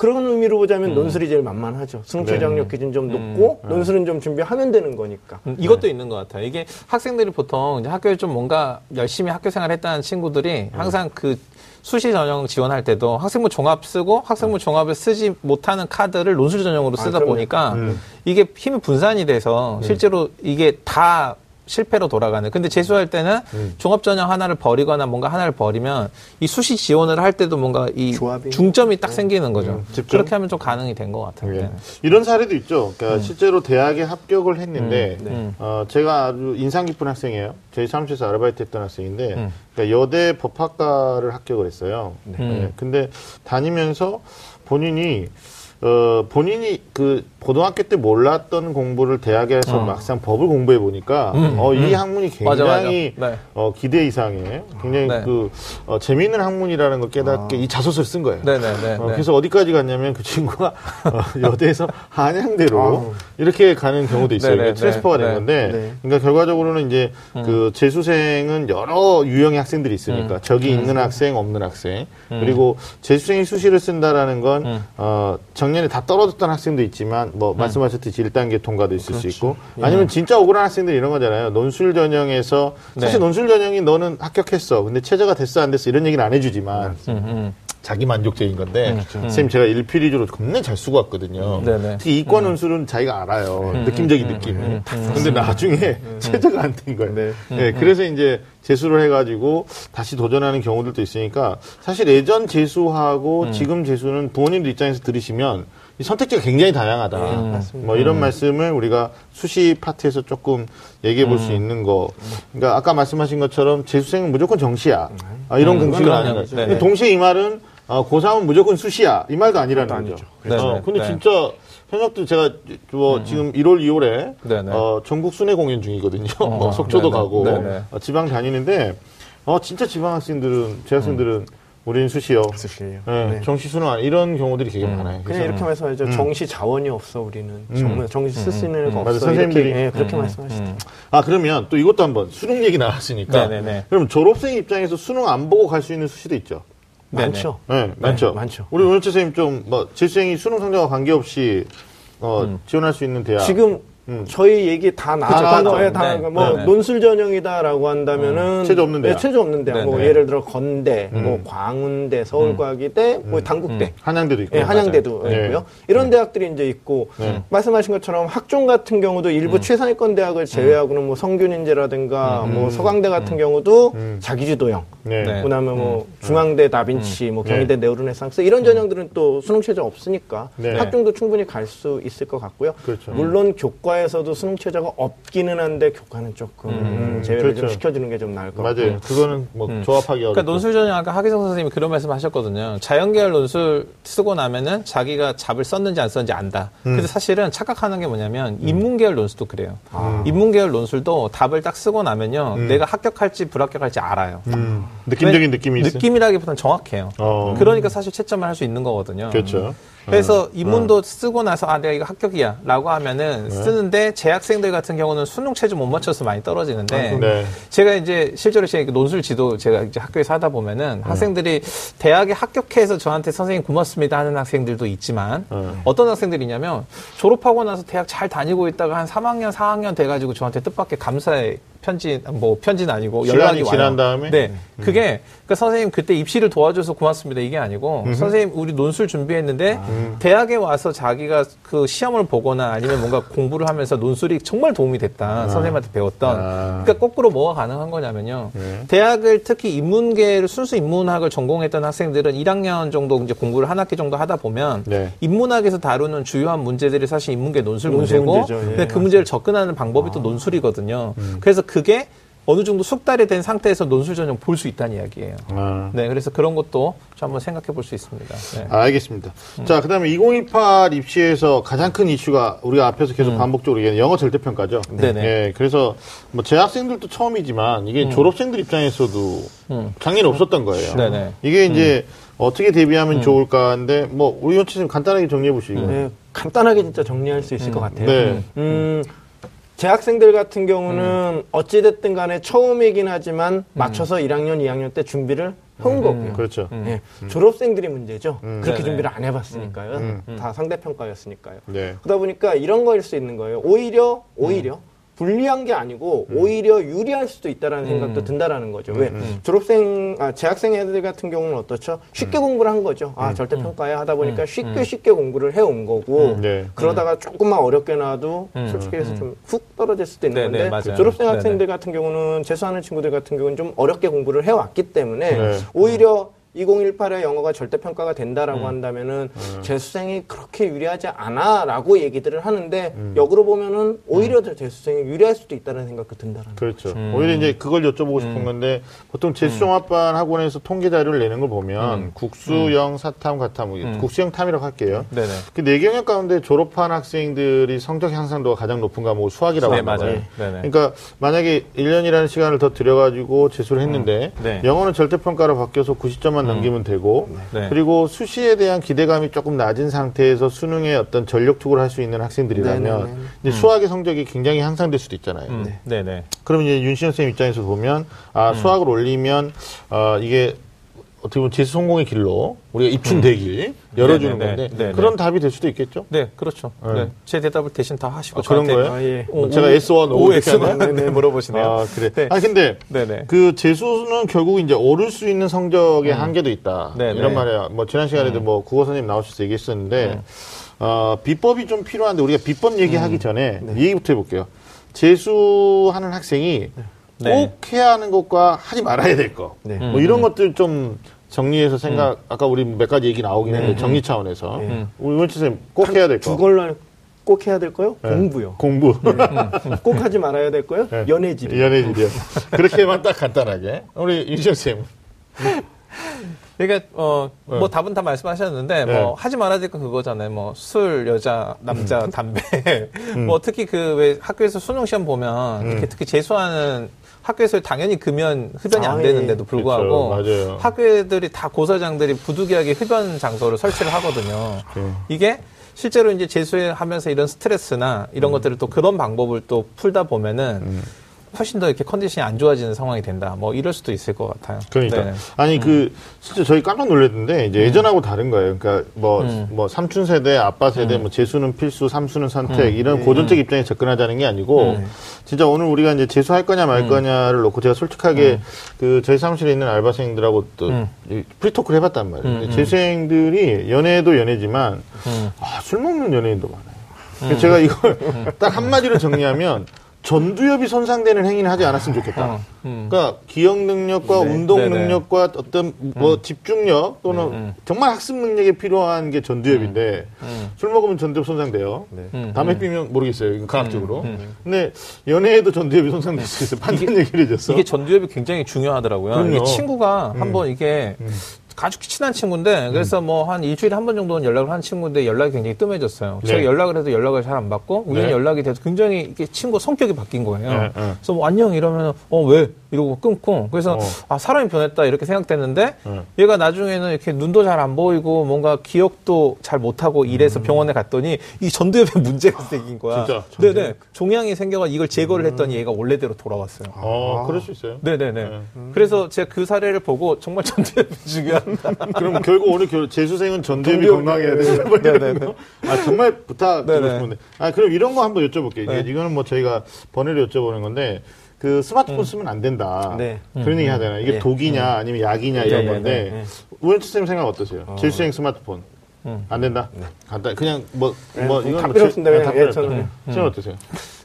그런 의미로 보자면 논술이 제일 만만하죠. 수능 최저 학력 기준 좀 높고 논술은 좀 준비하면 되는 거니까. 음, 이것도 있는 것 같아요. 이게 학생들이 보통 이제 학교에 좀 뭔가 열심히 학교 생활 했다는 친구들이 항상 그 수시 전형 지원할 때도 학생부 종합 쓰고 학생부 종합을 쓰지 못하는 카드를 논술 전형으로 쓰다 그럼요. 보니까 이게 힘이 분산이 돼서 실제로 이게 다 실패로 돌아가는. 근데 재수할 때는 종합 전형 하나를 버리거나 뭔가 하나를 버리면 이 수시 지원을 할 때도 뭔가 이 조합이. 중점이 딱 생기는 거죠. 집중. 그렇게 하면 좀 가능이 된 것 같아요. 예. 네. 이런 사례도 있죠. 그러니까 실제로 대학에 합격을 했는데 음. 어, 제가 아주 인상 깊은 학생이에요. 저희 사무실에서 아르바이트 했던 학생인데 음. 그러니까 여대 법학과를 합격을 했어요. 네. 근데 다니면서 본인이 어, 본인이 그 고등학교 때 몰랐던 공부를 대학에서 막상 법을 공부해 보니까 어, 이 학문이 음, 맞아, 굉장히 맞아. 네. 어, 기대 이상의 굉장히 네. 그 어, 재미있는 학문이라는 걸 깨닫게 이 자소서를 쓴 거예요. 네네네. 어, 그래서 어디까지 갔냐면 그 친구가 어, 여대에서 한양대로 이렇게 가는 경우도 있어요. 네네, transfer가 네. 된 건데, 네. 그러니까 결과적으로는 이제 그 재수생은 여러 유형의 학생들이 있으니까 적이 있는 학생, 없는 학생, 그리고 재수생이 수시를 쓴다라는 건 어, 작년에 다 떨어졌던 학생도 있지만 뭐 말씀하셨듯이 1단계 통과도 있을 수 있고 아니면 진짜 억울한 학생들 이런 거잖아요. 논술 전형에서 사실 네. 논술 전형이 너는 합격했어. 근데 최저가 됐어 안 됐어 이런 얘기는 안 해주지만 음, 음. 자기 만족적인 건데 선생님 제가 1필2주로 겁나 잘 쓰고 왔거든요. 네네. 특히 이과 논술은 자기가 알아요. 느낌적인 느낌을. 근데 나중에 최저가 안 된 거예요. 네. 네, 그래서 이제 재수를 해가지고 다시 도전하는 경우들도 있으니까 사실 예전 재수하고 지금 재수는 부모님들 입장에서 들으시면 이 선택지가 굉장히 다양하다. 맞습니다. 뭐 이런 말씀을 우리가 수시 파트에서 조금 얘기해 볼수 있는 거. 그러니까 아까 말씀하신 것처럼 재수생은 무조건 정시야. 아, 이런 아닌 아니죠. 거죠. 근데 동시에 이 말은 어, 고3은 무조건 수시야. 이 말도 아니라는 아니죠. 거죠. 그렇죠. 어. 근데 네. 진짜 현역도 제가 뭐 지금 1월, 2월에 네네. 어, 전국 순회 공연 중이거든요. 뭐 속초도 네네. 가고 네네. 어, 지방 다니는데 어, 진짜 지방 학생들은 재학생들은 우리는 수시요. 수시예요. 예, 네. 정시 수능 안 이런 경우들이 되게 많아요. 그냥 그래서 이렇게 말씀하죠. 정시 자원이 없어 우리는 정말 정시 쓸 수 있는 애가 맞아, 없어. 선생님들이. 이렇게 예, 그렇게 말씀하시죠. 아 그러면 또 이것도 한번 수능 얘기 나왔으니까 네네네. 그럼 졸업생 입장에서 수능 안 보고 갈 수 있는 수시도 있죠. 네네. 많죠. 네, 많죠. 많죠. 우리 오늘 선생님 좀뭐 재수생이 수능 성적과 관계없이 어, 지원할 수 있는 대학. 지금 음. 저희 얘기 다 나왔죠. 거예요. 다 네. 뭐 네, 네. 논술 전형이다라고 한다면은 체제 없는 대학. 네, 체제 없는 대학. 네, 뭐 네. 예를 들어 건대, 뭐 광운대, 서울과기대, 뭐 단국대. 한양대도 있고. 예, 한양대도. 있고요. 이런 대학들이 이제 있고 네. 말씀하신 것처럼 학종 같은 경우도 일부 최상위권 대학을 제외하고는 뭐 성균인제라든가 뭐 서강대 같은 경우도 자기주도형, 네. 네. 그다음에 뭐 중앙대 다빈치, 뭐 경희대 네오르네상스 이런 전형들은 또 수능 최저 없으니까 네. 학종도 충분히 갈 수 있을 것 같고요. 그렇죠. 물론 교과 에서도 수능 최저가 없기는 한데 교과는 조금 음, 제외를 좀 그렇죠. 시켜주는 게 좀 나을 것 같고요. 맞아요. 그거는 뭐 조합하기 어렵고. 그러니까 논술 전형 아까 하기성 선생님이 그런 말씀 하셨거든요. 자연계열 논술 쓰고 나면은 자기가 잡을 썼는지 안 썼는지 안다. 음. 근데 사실은 착각하는 게 뭐냐면 인문계열 논술도 그래요. 아. 인문계열 논술도 답을 딱 쓰고 나면요. 내가 합격할지 불합격할지 알아요. 음, 느낌적인 왜- 느낌이 있어요. 느낌이라기보다는 정확해요. 어. 그러니까 사실 채점을 할 수 있는 거거든요. 그렇죠. 그래서 인문도 쓰고 나서 아 내가 이거 합격이야 라고 하면은 네. 쓰는데 재학생들 같은 경우는 수능 체제 못 맞춰서 많이 떨어지는데 네. 제가 이제 실제로 제 논술 지도 제가 이제 학교에서 하다 보면은 학생들이 대학에 합격해서 저한테 선생님 고맙습니다 하는 학생들도 있지만 어떤 학생들이냐면 졸업하고 나서 대학 잘 다니고 있다가 한 3학년 4학년 돼가지고 저한테 뜻밖의 감사의 편지 뭐 편지는 아니고 연락이 와요. 지난 다음에? 네, 그게 그러니까 선생님 그때 입시를 도와줘서 고맙습니다. 이게 아니고 선생님 우리 논술 준비했는데 대학에 와서 자기가 그 시험을 보거나 아니면 뭔가 공부를 하면서 논술이 정말 도움이 됐다. 선생님한테 배웠던. 아. 그러니까 거꾸로 뭐가 가능한 거냐면요. 대학을 특히 인문계를 순수 인문학을 전공했던 학생들은 1학년 정도 이제 공부를 한 학기 정도 하다 보면 네. 인문학에서 다루는 주요한 문제들이 사실 인문계 논술 논술 문제고 문제죠. 예, 근데 그 문제를 접근하는 방법이 또 논술이거든요. 그래서 그게 어느 정도 숙달이 된 상태에서 논술 전형 볼 수 있다는 이야기예요. 아. 네, 그래서 그런 것도 좀 한번 생각해 볼 수 있습니다. 네. 알겠습니다. 자, 그 다음에 2018 입시에서 가장 큰 이슈가 우리가 앞에서 계속 반복적으로 얘기하는 영어 절대평가죠. 네네. 예, 그래서 뭐 재학생들도 처음이지만 이게 졸업생들 입장에서도 작년에 없었던 거예요. 네네. 이게 이제 어떻게 대비하면 좋을까인데 뭐 우리 현치님 간단하게 정리해 보시고. 네, 간단하게 진짜 정리할 수 있을 것 같아요. 네. 음, 재학생들 같은 경우는 어찌됐든 간에 처음이긴 하지만 맞춰서 1학년, 2학년 때 준비를 해온 거고요. 그렇죠. 예, 졸업생들이 문제죠. 그렇게 네네. 준비를 안 해봤으니까요. 다 상대평가였으니까요. 네. 그러다 보니까 이런 거일 수 있는 거예요. 오히려, 오히려. 불리한 게 아니고 오히려 유리할 수도 있다라는 생각도 든다라는 거죠. 왜? 졸업생, 아, 재학생 애들 같은 경우는 어떻죠? 쉽게 공부를 한 거죠. 아 절대 평가에 하다 보니까 쉽게 쉽게 공부를 해온 거고 네. 그러다가 조금만 어렵게 나와도 솔직히 해서 좀 훅 떨어질 수도 있는 네, 네, 건데 맞아요. 졸업생 네, 학생들 같은 경우는 재수하는 친구들 같은 경우는 좀 어렵게 공부를 해왔기 때문에 네. 오히려 2018에 영어가 절대평가가 된다라고 한다면은 재수생이 그렇게 유리하지 않아라고 얘기들을 하는데 역으로 보면은 오히려 더 재수생이 유리할 수도 있다는 생각도 든다라는 그렇죠. 오히려 이제 그걸 여쭤보고 싶은 건데 보통 재수종합반 학원에서 통계 자료를 내는 걸 보면 국수형, 사탐, 가탐, 국수형 탐이라고 할게요. 네네. 그네 경력 가운데 졸업한 학생들이 성적 향상도가 가장 높은 과목은 수학이라고 네, 합니다. 맞아요. 네네. 그러니까 만약에 1년이라는 시간을 더 들여가지고 재수를 했는데 네. 영어는 절대평가로 바뀌어서 90점 만 넘기면 되고 네. 그리고 수시에 대한 기대감이 조금 낮은 상태에서 수능에 어떤 전력 투구를 할 수 있는 학생들이라면 네네네. 이제 수학의 성적이 굉장히 향상될 수도 있잖아요. 음, 네 네. 그러면 이제 윤시현 선생님 입장에서 보면 아 수학을 올리면 어, 이게 어떻게 보면 재수 성공의 길로 우리가 입춘대길 열어주는 네네네. 건데 네네. 그런 답이 될 수도 있겠죠. 네, 그렇죠. 네. 네. 제 대답을 대신 다 하시고 아, 그런 거예요? 아, 예. 뭐 제가 S1, O? X만 네, 물어보시네요. 아 그래. 네. 아 근데 네네. 그 재수는 결국 이제 오를 수 있는 성적의 한계도 있다. 음. 네네. 음. 이런 말이야. 뭐 지난 시간에도 뭐 국어 선생님 나오셔서 얘기했었는데 어, 비법이 좀 필요한데 우리가 비법 얘기하기 음. 전에 네. 이 얘기부터 해볼게요. 재수하는 학생이 네. 꼭 해야 하는 것과 하지 말아야 될 거. 네. 뭐 이런 것들 좀 정리해서 생각. 아까 우리 몇 가지 얘기 나오긴 했는데 정리 차원에서 음. 우리 원치 선생님 꼭 해야 될 거. 두 걸로 꼭 해야 될 거요? 네. 공부요. 공부. 꼭 하지 말아야 될 거요? 네. 연애질. 연예질이요. 그렇게만 딱 간단하게. 우리 윤시영 선생님. 그러니까 어뭐 네. 답은 다 말씀하셨는데 네. 뭐 하지 말아야 될 건 그거잖아요. 뭐 술, 여자, 남자, 음. 담배. 뭐 특히 그 왜 학교에서 수능 시험 보면 음. 특히 재수하는 학교에서 당연히 금연 흡연이 안 아, 되는데도 예. 불구하고 그렇죠. 맞아요. 학교들이 다 고사장들이 부득이하게 흡연 장소를 설치를 하거든요. 네. 이게 실제로 이제 재수하면서 이런 스트레스나 이런 음. 것들을 또 그런 방법을 또 풀다 보면은 훨씬 더 이렇게 컨디션이 안 좋아지는 상황이 된다. 뭐 이럴 수도 있을 것 같아요. 그러니까 네. 아니 그 진짜 저희 깜짝 놀랐는데 이제 예전하고 다른 거예요. 그러니까 뭐 음. 뭐 삼촌 세대, 아빠 세대, 뭐 재수는 필수, 삼수는 선택 이런 고전적 입장에 접근하자는 게 아니고 진짜 오늘 우리가 이제 재수할 거냐 말 거냐를 놓고 제가 솔직하게 그 저희 사무실에 있는 알바생들하고 또 음. 이 free talk를 해봤단 말이에요. 음, 음. 재수생들이 연애도 연애지만 음. 아, 술 먹는 연예인도 많아요. 제가 이걸 딱 한마디로 정리하면 전두엽이 손상되는 행위는 하지 않았으면 좋겠다. 어, 음. 그러니까 기억 능력과 네. 운동 네네. 음. 능력과 어떤 뭐 집중력 또는 정말 학습 능력에 필요한 게 전두엽인데 음. 술 먹으면 전두엽 손상돼요. 음. 담배 피면 모르겠어요. 이건 과학적으로. 근데 연애에도 전두엽이 손상될 수 있어요. 판단 얘기를 해줬어. 이게 전두엽이 굉장히 중요하더라고요. 음. 친구가 한번 이게 아주 친한 친구인데 그래서 뭐한 일주일에 한 번 정도는 연락을 한 친구인데 연락이 굉장히 뜸해졌어요. 네. 제가 연락을 해도 연락을 잘 안 받고 우연히 네. 연락이 돼서 굉장히 이게 친구 성격이 바뀐 거예요. 네, 네. 그래서 뭐 안녕 이러면 어왜 이러고 끊고 그래서 어. 아 사람이 변했다 이렇게 생각됐는데 네. 얘가 나중에는 이렇게 눈도 잘 안 보이고 뭔가 기억도 잘 못하고 이래서 병원에 갔더니 이 전두엽에 문제가 생긴 거야. 음. 진짜? 네네 종양이 생겨가 이걸 제거를 했더니 얘가 원래대로 돌아왔어요. 어, 그럴 수 있어요. 네네네. 네. 그래서 제가 그 사례를 보고 정말 전두엽이 중요하다. 그럼 결국 오늘 결- 재수생은 전두엽이 전두엽, 건강해야 네, 되는 뭐 이런 네네네. 거. 아 정말 부탁드리고. 싶은데. 아 그럼 이런 거 한번 여쭤볼게요. 네. 이거는 뭐 저희가 번외로 여쭤보는 건데 그 스마트폰 쓰면 안 된다. 네. 그런 얘기 하잖아요. 이게 예. 독이냐 아니면 약이냐 이런 예, 예, 건데 네, 네. 우현치 선생님 생각 어떠세요? 재수생 스마트폰 음. 안 된다. 간단 그냥 뭐 네, 뭐다 이건 뭐 필요 없습니다. 제- 그냥 다 필요 예. 저는. 선생님 어떠세요?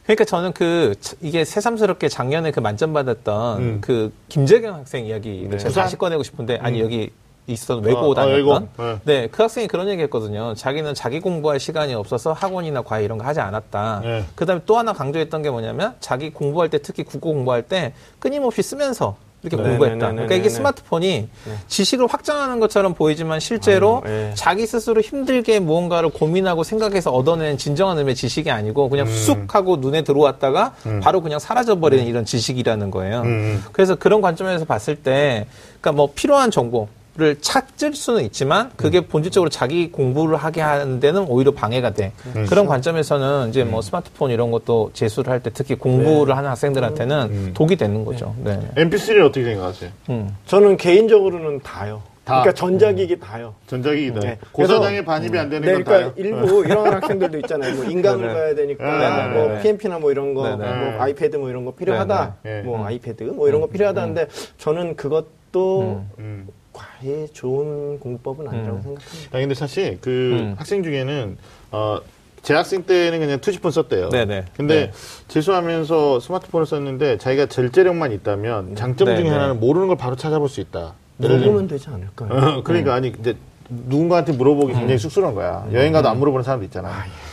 그러니까 저는 그 차- 이게 새삼스럽게 작년에 그 만점 받았던 음. 그 김재경 학생 이야기를 제가 부산? 다시 꺼내고 싶은데 아니 여기 있었던 외고 어, 어, 다녔던 외고. 네. 네 그 학생이 그런 얘기했거든요. 자기는 자기 공부할 시간이 없어서 학원이나 과외 이런 거 하지 않았다. 네. 그다음에 또 하나 강조했던 게 뭐냐면 자기 공부할 때 특히 국어 공부할 때 끊임없이 쓰면서 이렇게 네, 공부했다. 네, 네, 그러니까 네, 이게 네. 스마트폰이 지식을 확장하는 것처럼 보이지만 실제로 아유, 예. 자기 스스로 힘들게 무언가를 고민하고 생각해서 얻어낸 진정한 의미의 지식이 아니고 그냥 쑥 하고 눈에 들어왔다가 바로 그냥 사라져버리는 이런 지식이라는 거예요. 음. 그래서 그런 관점에서 봤을 때, 그러니까 뭐 필요한 정보 를 찾을 수는 있지만 그게 본질적으로 자기 공부를 하게 하는 데는 오히려 방해가 돼. 그런 관점에서는 이제 뭐 스마트폰 이런 것도 재수를 할 때 특히 공부를 하는 학생들한테는 독이 되는 거죠. 네. MP3는 어떻게 생각하세요? 음. 저는 개인적으로는 다요. 다? 그러니까 전자기기 다요. 전자기기다. 네. 고사장에 반입이 안 되는 네, 건 그러니까 다요. 일부 이런 학생들도 있잖아요. 뭐 인강을 네네. 봐야 되니까 네네네. 뭐 네네. PMP나 뭐 이런 거. 뭐 아이패드 뭐 이런 거 필요하다. 네네. 뭐 음. 아이패드 뭐 이런 거 필요하다는데 저는 그것도 음. 과히 좋은 공법은 아니라고 음. 생각합니다. 아 근데 사실 그 음. 학생 중에는 어 재학생 때는 그냥 투지폰 썼대요. 네네. 근데 네. 재수하면서 스마트폰을 썼는데 자기가 절제력만 있다면 장점 네, 중에 네. 하나는 모르는 걸 바로 찾아볼 수 있다. 물어보면 되지 않을까요? 어, 그러니까 아니 이제 누군가한테 물어보기 굉장히 쑥스러운 거야. 여행 가도 안 물어보는 사람도 있잖아.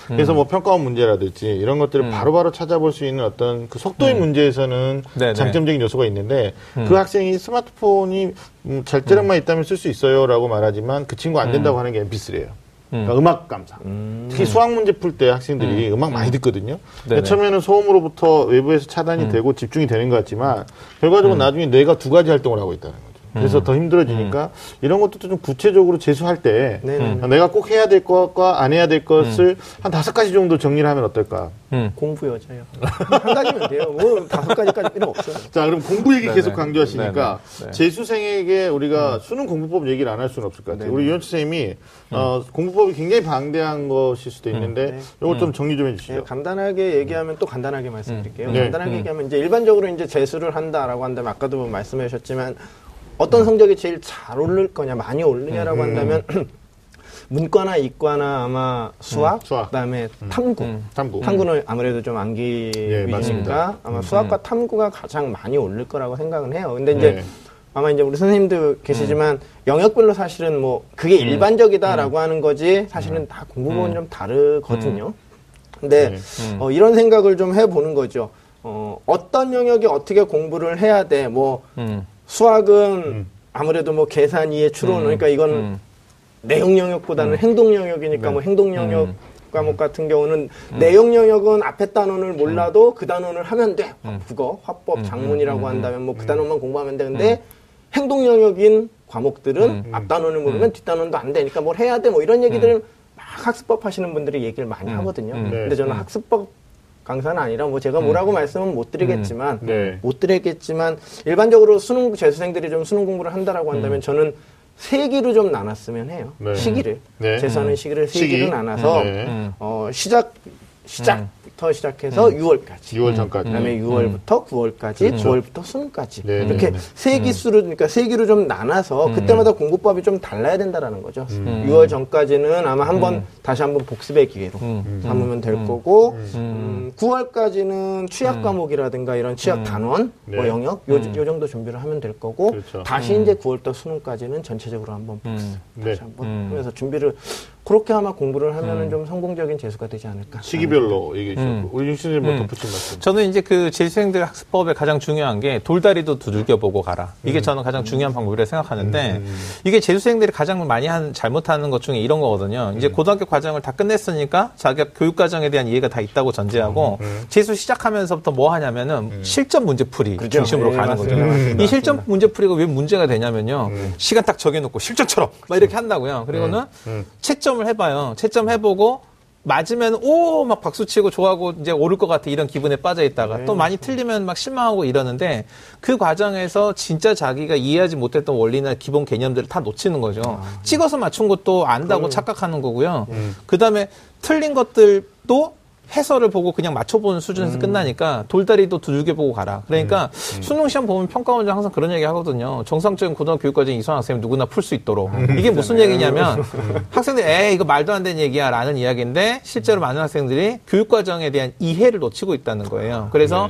그래서 뭐 평가원 문제라든지 이런 것들을 바로 바로 찾아볼 수 있는 어떤 그 속도의 문제에서는 네네. 장점적인 요소가 있는데 그 학생이 스마트폰이 음, 잘 때력만 있다면 쓸 수 있어요라고 말하지만 그 친구 안 된다고 하는 게 MP3예요. 그러니까 음악 감상. 특히 수학 문제 풀 때 학생들이 음. 악 많이 듣거든요. 네네. 처음에는 소음으로부터 외부에서 차단이 되고 집중이 되는 것 같지만 결과적으로 나중에 뇌가 두 가지 활동을 하고 있다는 거죠. 그래서 더 힘들어지니까 이런 것도 좀 구체적으로 재수할 때 네네. 내가 꼭 해야 될 것과 안 해야 될 것을 한 다섯 가지 정도 정리를 하면 어떨까? 음. 공부 여자요. 한 가지면 돼요. 뭐 다섯 가지까지 필요 없어요. 자, 그럼 공부 얘기 네네. 계속 강조하시니까 네네. 네. 재수생에게 우리가 수능 공부법 얘기를 안 할 수는 없을 것 같아요. 네네. 우리 유현수 선생님이 어, 공부법이 굉장히 방대한 것일 수도 있는데 네. 이거 좀 정리 좀 네, 해주시죠. 간단하게 얘기하면 또 간단하게 말씀드릴게요. 네. 간단하게 얘기하면 이제 일반적으로 이제 재수를 한다라고 한다면 아까도 뭐 말씀해 주셨지만 어떤 성적이 제일 잘 오를 거냐, 많이 오르냐라고 한다면 문과나 이과나 아마 수학, 음, 수학. 그다음에 탐구. 탐구. 탐구는 아무래도 좀 암기 예, 맞습니다. 위주니까 아마 수학과 탐구가 가장 많이 오를 거라고 생각은 해요. 근데 이제 네. 아마 이제 우리 선생님도 계시지만 영역별로 사실은 뭐 그게 일반적이다라고 하는 거지 사실은 다 공부법은 좀 다르거든요. 근데 네. 어, 이런 생각을 좀 해보는 거죠. 어, 어떤 영역에 어떻게 공부를 해야 돼? 뭐 음. 수학은 아무래도 뭐 계산, 이해, 추론 그러니까 이건 음. 내용 영역보다는 행동 영역이니까 뭐 행동 영역 음. 과목 같은 경우는 내용 영역은 앞에 단원을 몰라도 그 단원을 하면 돼. 음. 국어, 화법, 장문이라고 한다면 뭐 그 단원만 공부하면 돼. 근데 행동 영역인 과목들은 음. 앞 단원을 모르면 뒷 단원도 안 되니까 뭘 해야 돼. 뭐 이런 얘기들을 막 학습법 하시는 분들이 얘기를 많이 하거든요. 음. 근데 저는 학습법 강사는 아니라 뭐 제가 뭐라고 말씀은 못 드리겠지만 네. 못 드리겠지만 일반적으로 수능 재수생들이 좀 수능 공부를 한다라고 한다면 저는 세 기로 좀 나눴으면 해요. 네. 시기를 네. 재수하는 시기를 세 시기. 기로 나눠서 네. 음. 어, 시작 시작 부터 시작해서 6월까지. 6월 전까지. 그다음에 6월부터 9월까지, 9월부터 수능까지. 네, 이렇게 네, 네. 세 기수로 그러니까 세 기로 좀 나눠서 그때마다 공부법이 좀 달라야 된다라는 거죠. 6월 전까지는 아마 한번 다시 한번 복습의 기회로 삼으면 될 거고 음, 9월까지는 취약 과목이라든가 이런 취약 단원, 뭐 네. 영역 요, 요 정도 준비를 하면 될 거고 그렇죠. 다시 이제 9월부터 수능까지는 전체적으로 한번 복습 네. 다시 한번 하면서 준비를 그렇게 아마 공부를 하면은 좀 성공적인 재수가 되지 않을까. 시기별로 얘기해 주셨고 음. 우리 윤신님 뭐 덧붙인 말씀. 저는 이제 그 재수생들 학습법에 가장 중요한 게 돌다리도 두들겨보고 가라. 이게 저는 가장 중요한 방법이라고 생각하는데 이게 재수생들이 가장 많이 한 잘못하는 것 중에 이런 거거든요. 이제 고등학교 과정을 다 끝냈으니까 자기가 교육 과정에 대한 이해가 다 있다고 전제하고 재수 시작하면서부터 뭐 하냐면은 실전 문제풀이 그렇죠. 중심으로 네, 가는 맞습니다. 거죠. 맞습니다. 이 실전 문제풀이가 왜 문제가 되냐면요. 시간 딱 정해놓고 실전처럼 막 이렇게 한다고요. 그리고는 채점 을 해봐요. 채점 해보고 맞으면 오 막 박수 치고 좋아하고 이제 오를 것 같아 이런 기분에 빠져 있다가 또 많이 틀리면 막 실망하고 이러는데 그 과정에서 진짜 자기가 이해하지 못했던 원리나 기본 개념들을 다 놓치는 거죠. 찍어서 맞춘 것도 안다고 착각하는 거고요. 그 다음에 틀린 것들도 해설을 보고 그냥 맞춰보는 수준에서 끝나니까 돌다리도 두들겨 보고 가라. 그러니까 수능 시험 보면 평가원장 항상 그런 얘기 하거든요. 정상적인 고등학교 교육과정 이수한 학생이 누구나 풀 수 있도록. 이게 무슨 얘기냐면 학생들이 에이 이거 말도 안 되는 얘기야 라는 이야기인데 실제로 많은 학생들이 교육과정에 대한 이해를 놓치고 있다는 거예요. 그래서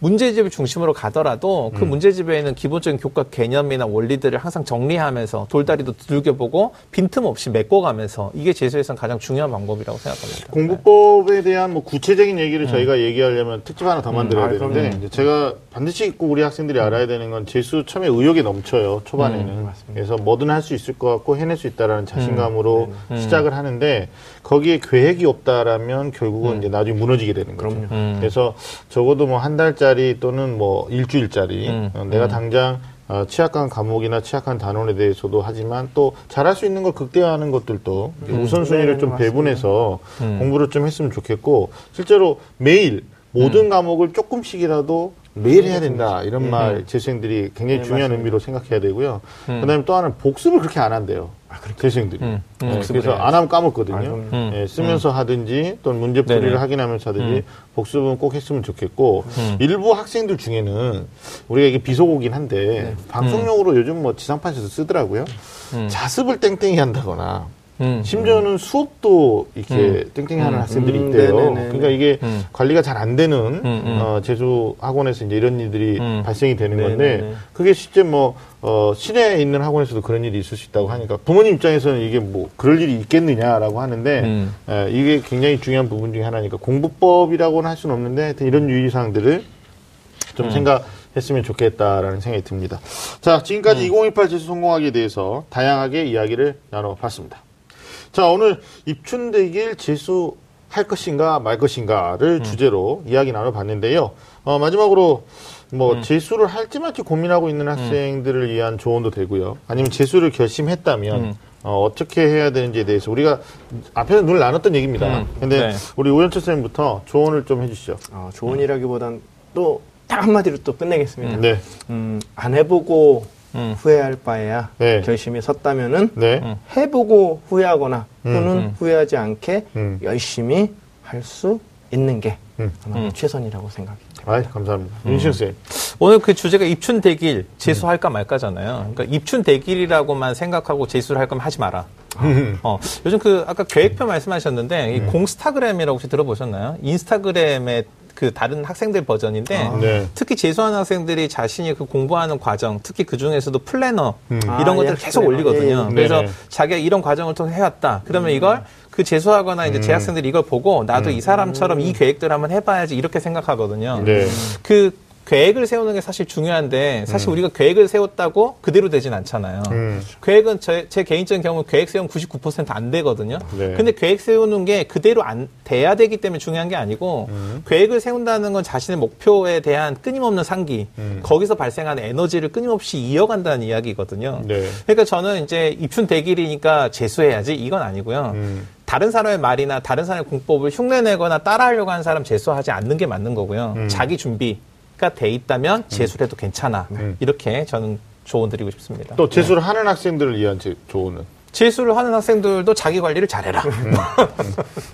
문제집을 중심으로 가더라도 그 문제집에는 기본적인 교과 개념이나 원리들을 항상 정리하면서 돌다리도 두들겨보고 빈틈없이 메꿔가면서 이게 재수에서는 가장 중요한 방법이라고 생각합니다. 공부법에 대한 뭐 구체적인 얘기를 저희가 얘기하려면 특집 하나 더 만들어야 아, 되는데. 이제 제가 반드시 꼭 우리 학생들이 알아야 되는 건 재수 처음에 의욕이 넘쳐요 초반에는. 그래서 뭐든 할 수 있을 것 같고 해낼 수 있다라는 자신감으로 시작을 하는데 거기에 계획이 없다라면 결국은 이제 나중에 무너지게 되는 거죠. 그럼요. 그래서 적어도 뭐 한 달짜리 또는 뭐 일주일짜리 음. 어, 내가 당장 어, 취약한 과목이나 취약한 단원에 대해서도 하지만 또 잘할 수 있는 걸 극대화하는 것들도 이제 우선순위를 네, 좀. 배분해서 공부를 좀 했으면 좋겠고 실제로 매일 모든 과목을 조금씩이라도 매일 해야 된다 이런 말 재수생들이 굉장히 네, 중요한 맞습니다. 의미로 생각해야 되고요. 그다음에 또 하나는 복습을 그렇게 안 한대요. 재수생들이. 음, 네, 복습을 그래서 해야지. 안 하면 까먹거든요. 아. 음. 예, 쓰면서 하든지 또는 문제 풀이를 네네. 확인하면서 하든지 복습은 꼭 했으면 좋겠고 음. 일부 학생들 중에는 우리가 이게 비속어긴 한데 방송용으로 요즘 뭐 지상파에서 쓰더라고요. 음. 자습을 땡땡이 한다거나 음. 심지어는 수업도 이렇게 땡땡이 하는 학생들이 음, 있대요. 네네네. 그러니까 이게 음. 관리가 잘 안 되는 음. 어, 재수 학원에서 이제 이런 일들이 음. 발생이 되는 네네네. 건데 그게 실제 뭐 어, 시내에 있는 학원에서도 그런 일이 있을 수 있다고 하니까 부모님 입장에서는 이게 뭐 그럴 일이 있겠느냐라고 하는데 음. 에, 이게 굉장히 중요한 부분 중에 하나니까 공부법이라고는 할 수는 없는데 하여튼 이런 유의사항들을 좀 음. 생각 했으면 좋겠다라는 생각이 듭니다. 자, 지금까지 2018 재수 성공하기에 대해서 다양하게 이야기를 나눠봤습니다. 자, 오늘 입춘대길 재수 할 것인가 말 것인가를 주제로 이야기 나눠봤는데요. 어, 마지막으로 뭐 재수를 할지 말지 고민하고 있는 학생들을 위한 조언도 되고요. 아니면 재수를 결심했다면 음. 어, 어떻게 해야 되는지에 대해서 우리가 앞에서 늘 나눴던 얘기입니다. 음. 근데 네. 우리 오현철 선생님부터 조언을 좀 해주시죠. 어, 조언이라기보단 또 딱 한마디로 또 끝내겠습니다. 네. 음, 안 해보고 음. 후회할 바에야 네. 결심이 섰다면은 네. 음. 해보고 후회하거나 또는 음. 후회하지 않게 음. 열심히 할 수 있는 게 음. 아마 음. 최선이라고 생각합니다. 아이, 감사합니다. 윤신 쌤. 오늘 그 주제가 입춘 대길 재수할까 말까잖아요. 그러니까 입춘 대길이라고만 생각하고 재수를 할 거면 하지 마라. 어, 요즘 그 아까 계획표 말씀하셨는데 이 공스타그램이라고 혹시 들어보셨나요? 인스타그램의 그 다른 학생들 버전인데 아. 네. 특히 재수하는 학생들이 자신이 그 공부하는 과정, 특히 그 중에서도 플래너 음. 이런 아, 것들을 예, 계속 플래너. 올리거든요. 예, 예. 그래서 네네. 자기가 이런 과정을 통해 해왔다. 그러면 이걸 그 재수하거나 이제 재학생들이 이걸 보고 나도 이 사람처럼 이 계획들을 한번 해봐야지 이렇게 생각하거든요. 네. 그 계획을 세우는 게 사실 중요한데 사실 우리가 계획을 세웠다고 그대로 되진 않잖아요. 음. 계획은 제, 제 개인적인 경우 계획 세우면 99%안 되거든요. 네. 근데 계획 세우는 게 그대로 안 돼야 되기 때문에 중요한 게 아니고 음. 계획을 세운다는 건 자신의 목표에 대한 끊임없는 상기, 음. 거기서 발생하는 에너지를 끊임없이 이어간다는 이야기거든요. 네. 그러니까 저는 이제 입춘 대길이니까 재수해야지 이건 아니고요. 음. 다른 사람의 말이나 다른 사람의 공법을 흉내내거나 따라하려고 하는 사람 재수하지 않는 게 맞는 거고요. 음. 자기 준비 가 돼 있다면 재수를 해도 괜찮아. 음. 이렇게 저는 조언 드리고 싶습니다. 또 재수를 하는 학생들을 위한 제 조언은? 재수를 하는 학생들도 자기 관리를 잘해라.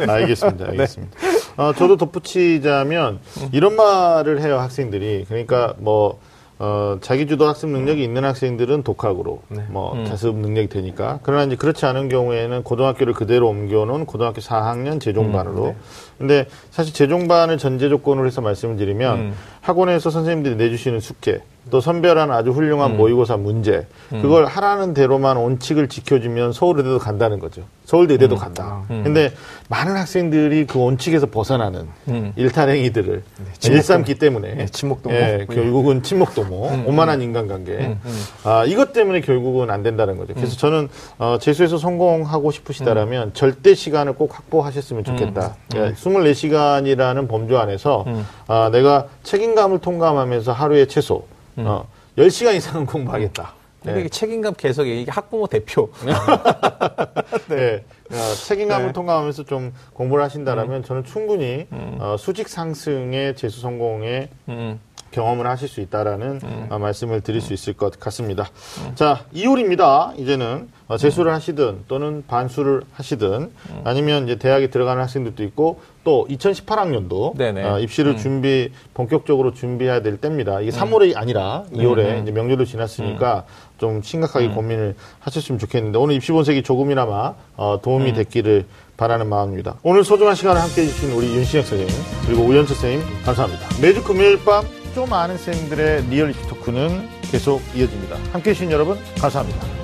알겠습니다. 알겠습니다. 어, 저도 덧붙이자면 이런 말을 해요 학생들이. 그러니까 뭐 어, 자기주도 학습 능력이 있는 학생들은 독학으로 뭐 자습 능력이 되니까 그러나 이제 그렇지 않은 경우에는 고등학교를 그대로 옮겨놓은 고등학교 4학년 재종반으로. 근데 사실 재종반을 전제 조건으로 해서 말씀을 드리면 음. 학원에서 선생님들이 내주시는 숙제 또 선별한 아주 훌륭한 모의고사 문제 그걸 하라는 대로만 원칙을 지켜주면 서울대도 간다는 거죠. 서울대 의대도 간다. 근데 많은 학생들이 그 원칙에서 벗어나는 음. 일탈행위들을 일삼기 때문에 네, 친목도모. 예, 결국은 친목도모, 오만한 인간관계. 아, 이것 때문에 결국은 안 된다는 거죠. 그래서 저는 어, 재수에서 성공하고 싶으시다라면 절대 시간을 꼭 확보하셨으면 좋겠다. 예, 24시간이라는 범주 안에서 아, 내가 책임감을 통감하면서 하루에 최소 어, 10시간 이상은 공부하겠다. 근데 이게 책임감 계속 이게 학부모 대표. 네. 어, 책임감을 네. 통감하면서 좀 공부를 하신다라면 저는 충분히 어, 수직 상승의 재수 성공에 음. 경험을 하실 수 있다라는 어, 말씀을 드릴 수 있을 것 같습니다. 자, 2월입니다. 이제는 어, 재수를 하시든 또는 반수를 하시든 아니면 이제 대학에 들어가는 학생들도 있고 또 2018학년도 네네. 어, 입시를 준비 본격적으로 준비해야 될 때입니다. 이게 3월이 아니라 2월에 이제 명절도 지났으니까 좀 심각하게 고민을 하셨으면 좋겠는데 오늘 입시 본색이 조금이나마 어, 도움이 됐기를 바라는 마음입니다. 오늘 소중한 시간을 함께 해주신 우리 윤신혁 선생님 그리고 우연철 선생님 감사합니다. 매주 금요일 밤 좀 아는 쌤들의 리얼리티 토크는 계속 이어집니다. 함께 해주신 여러분 감사합니다.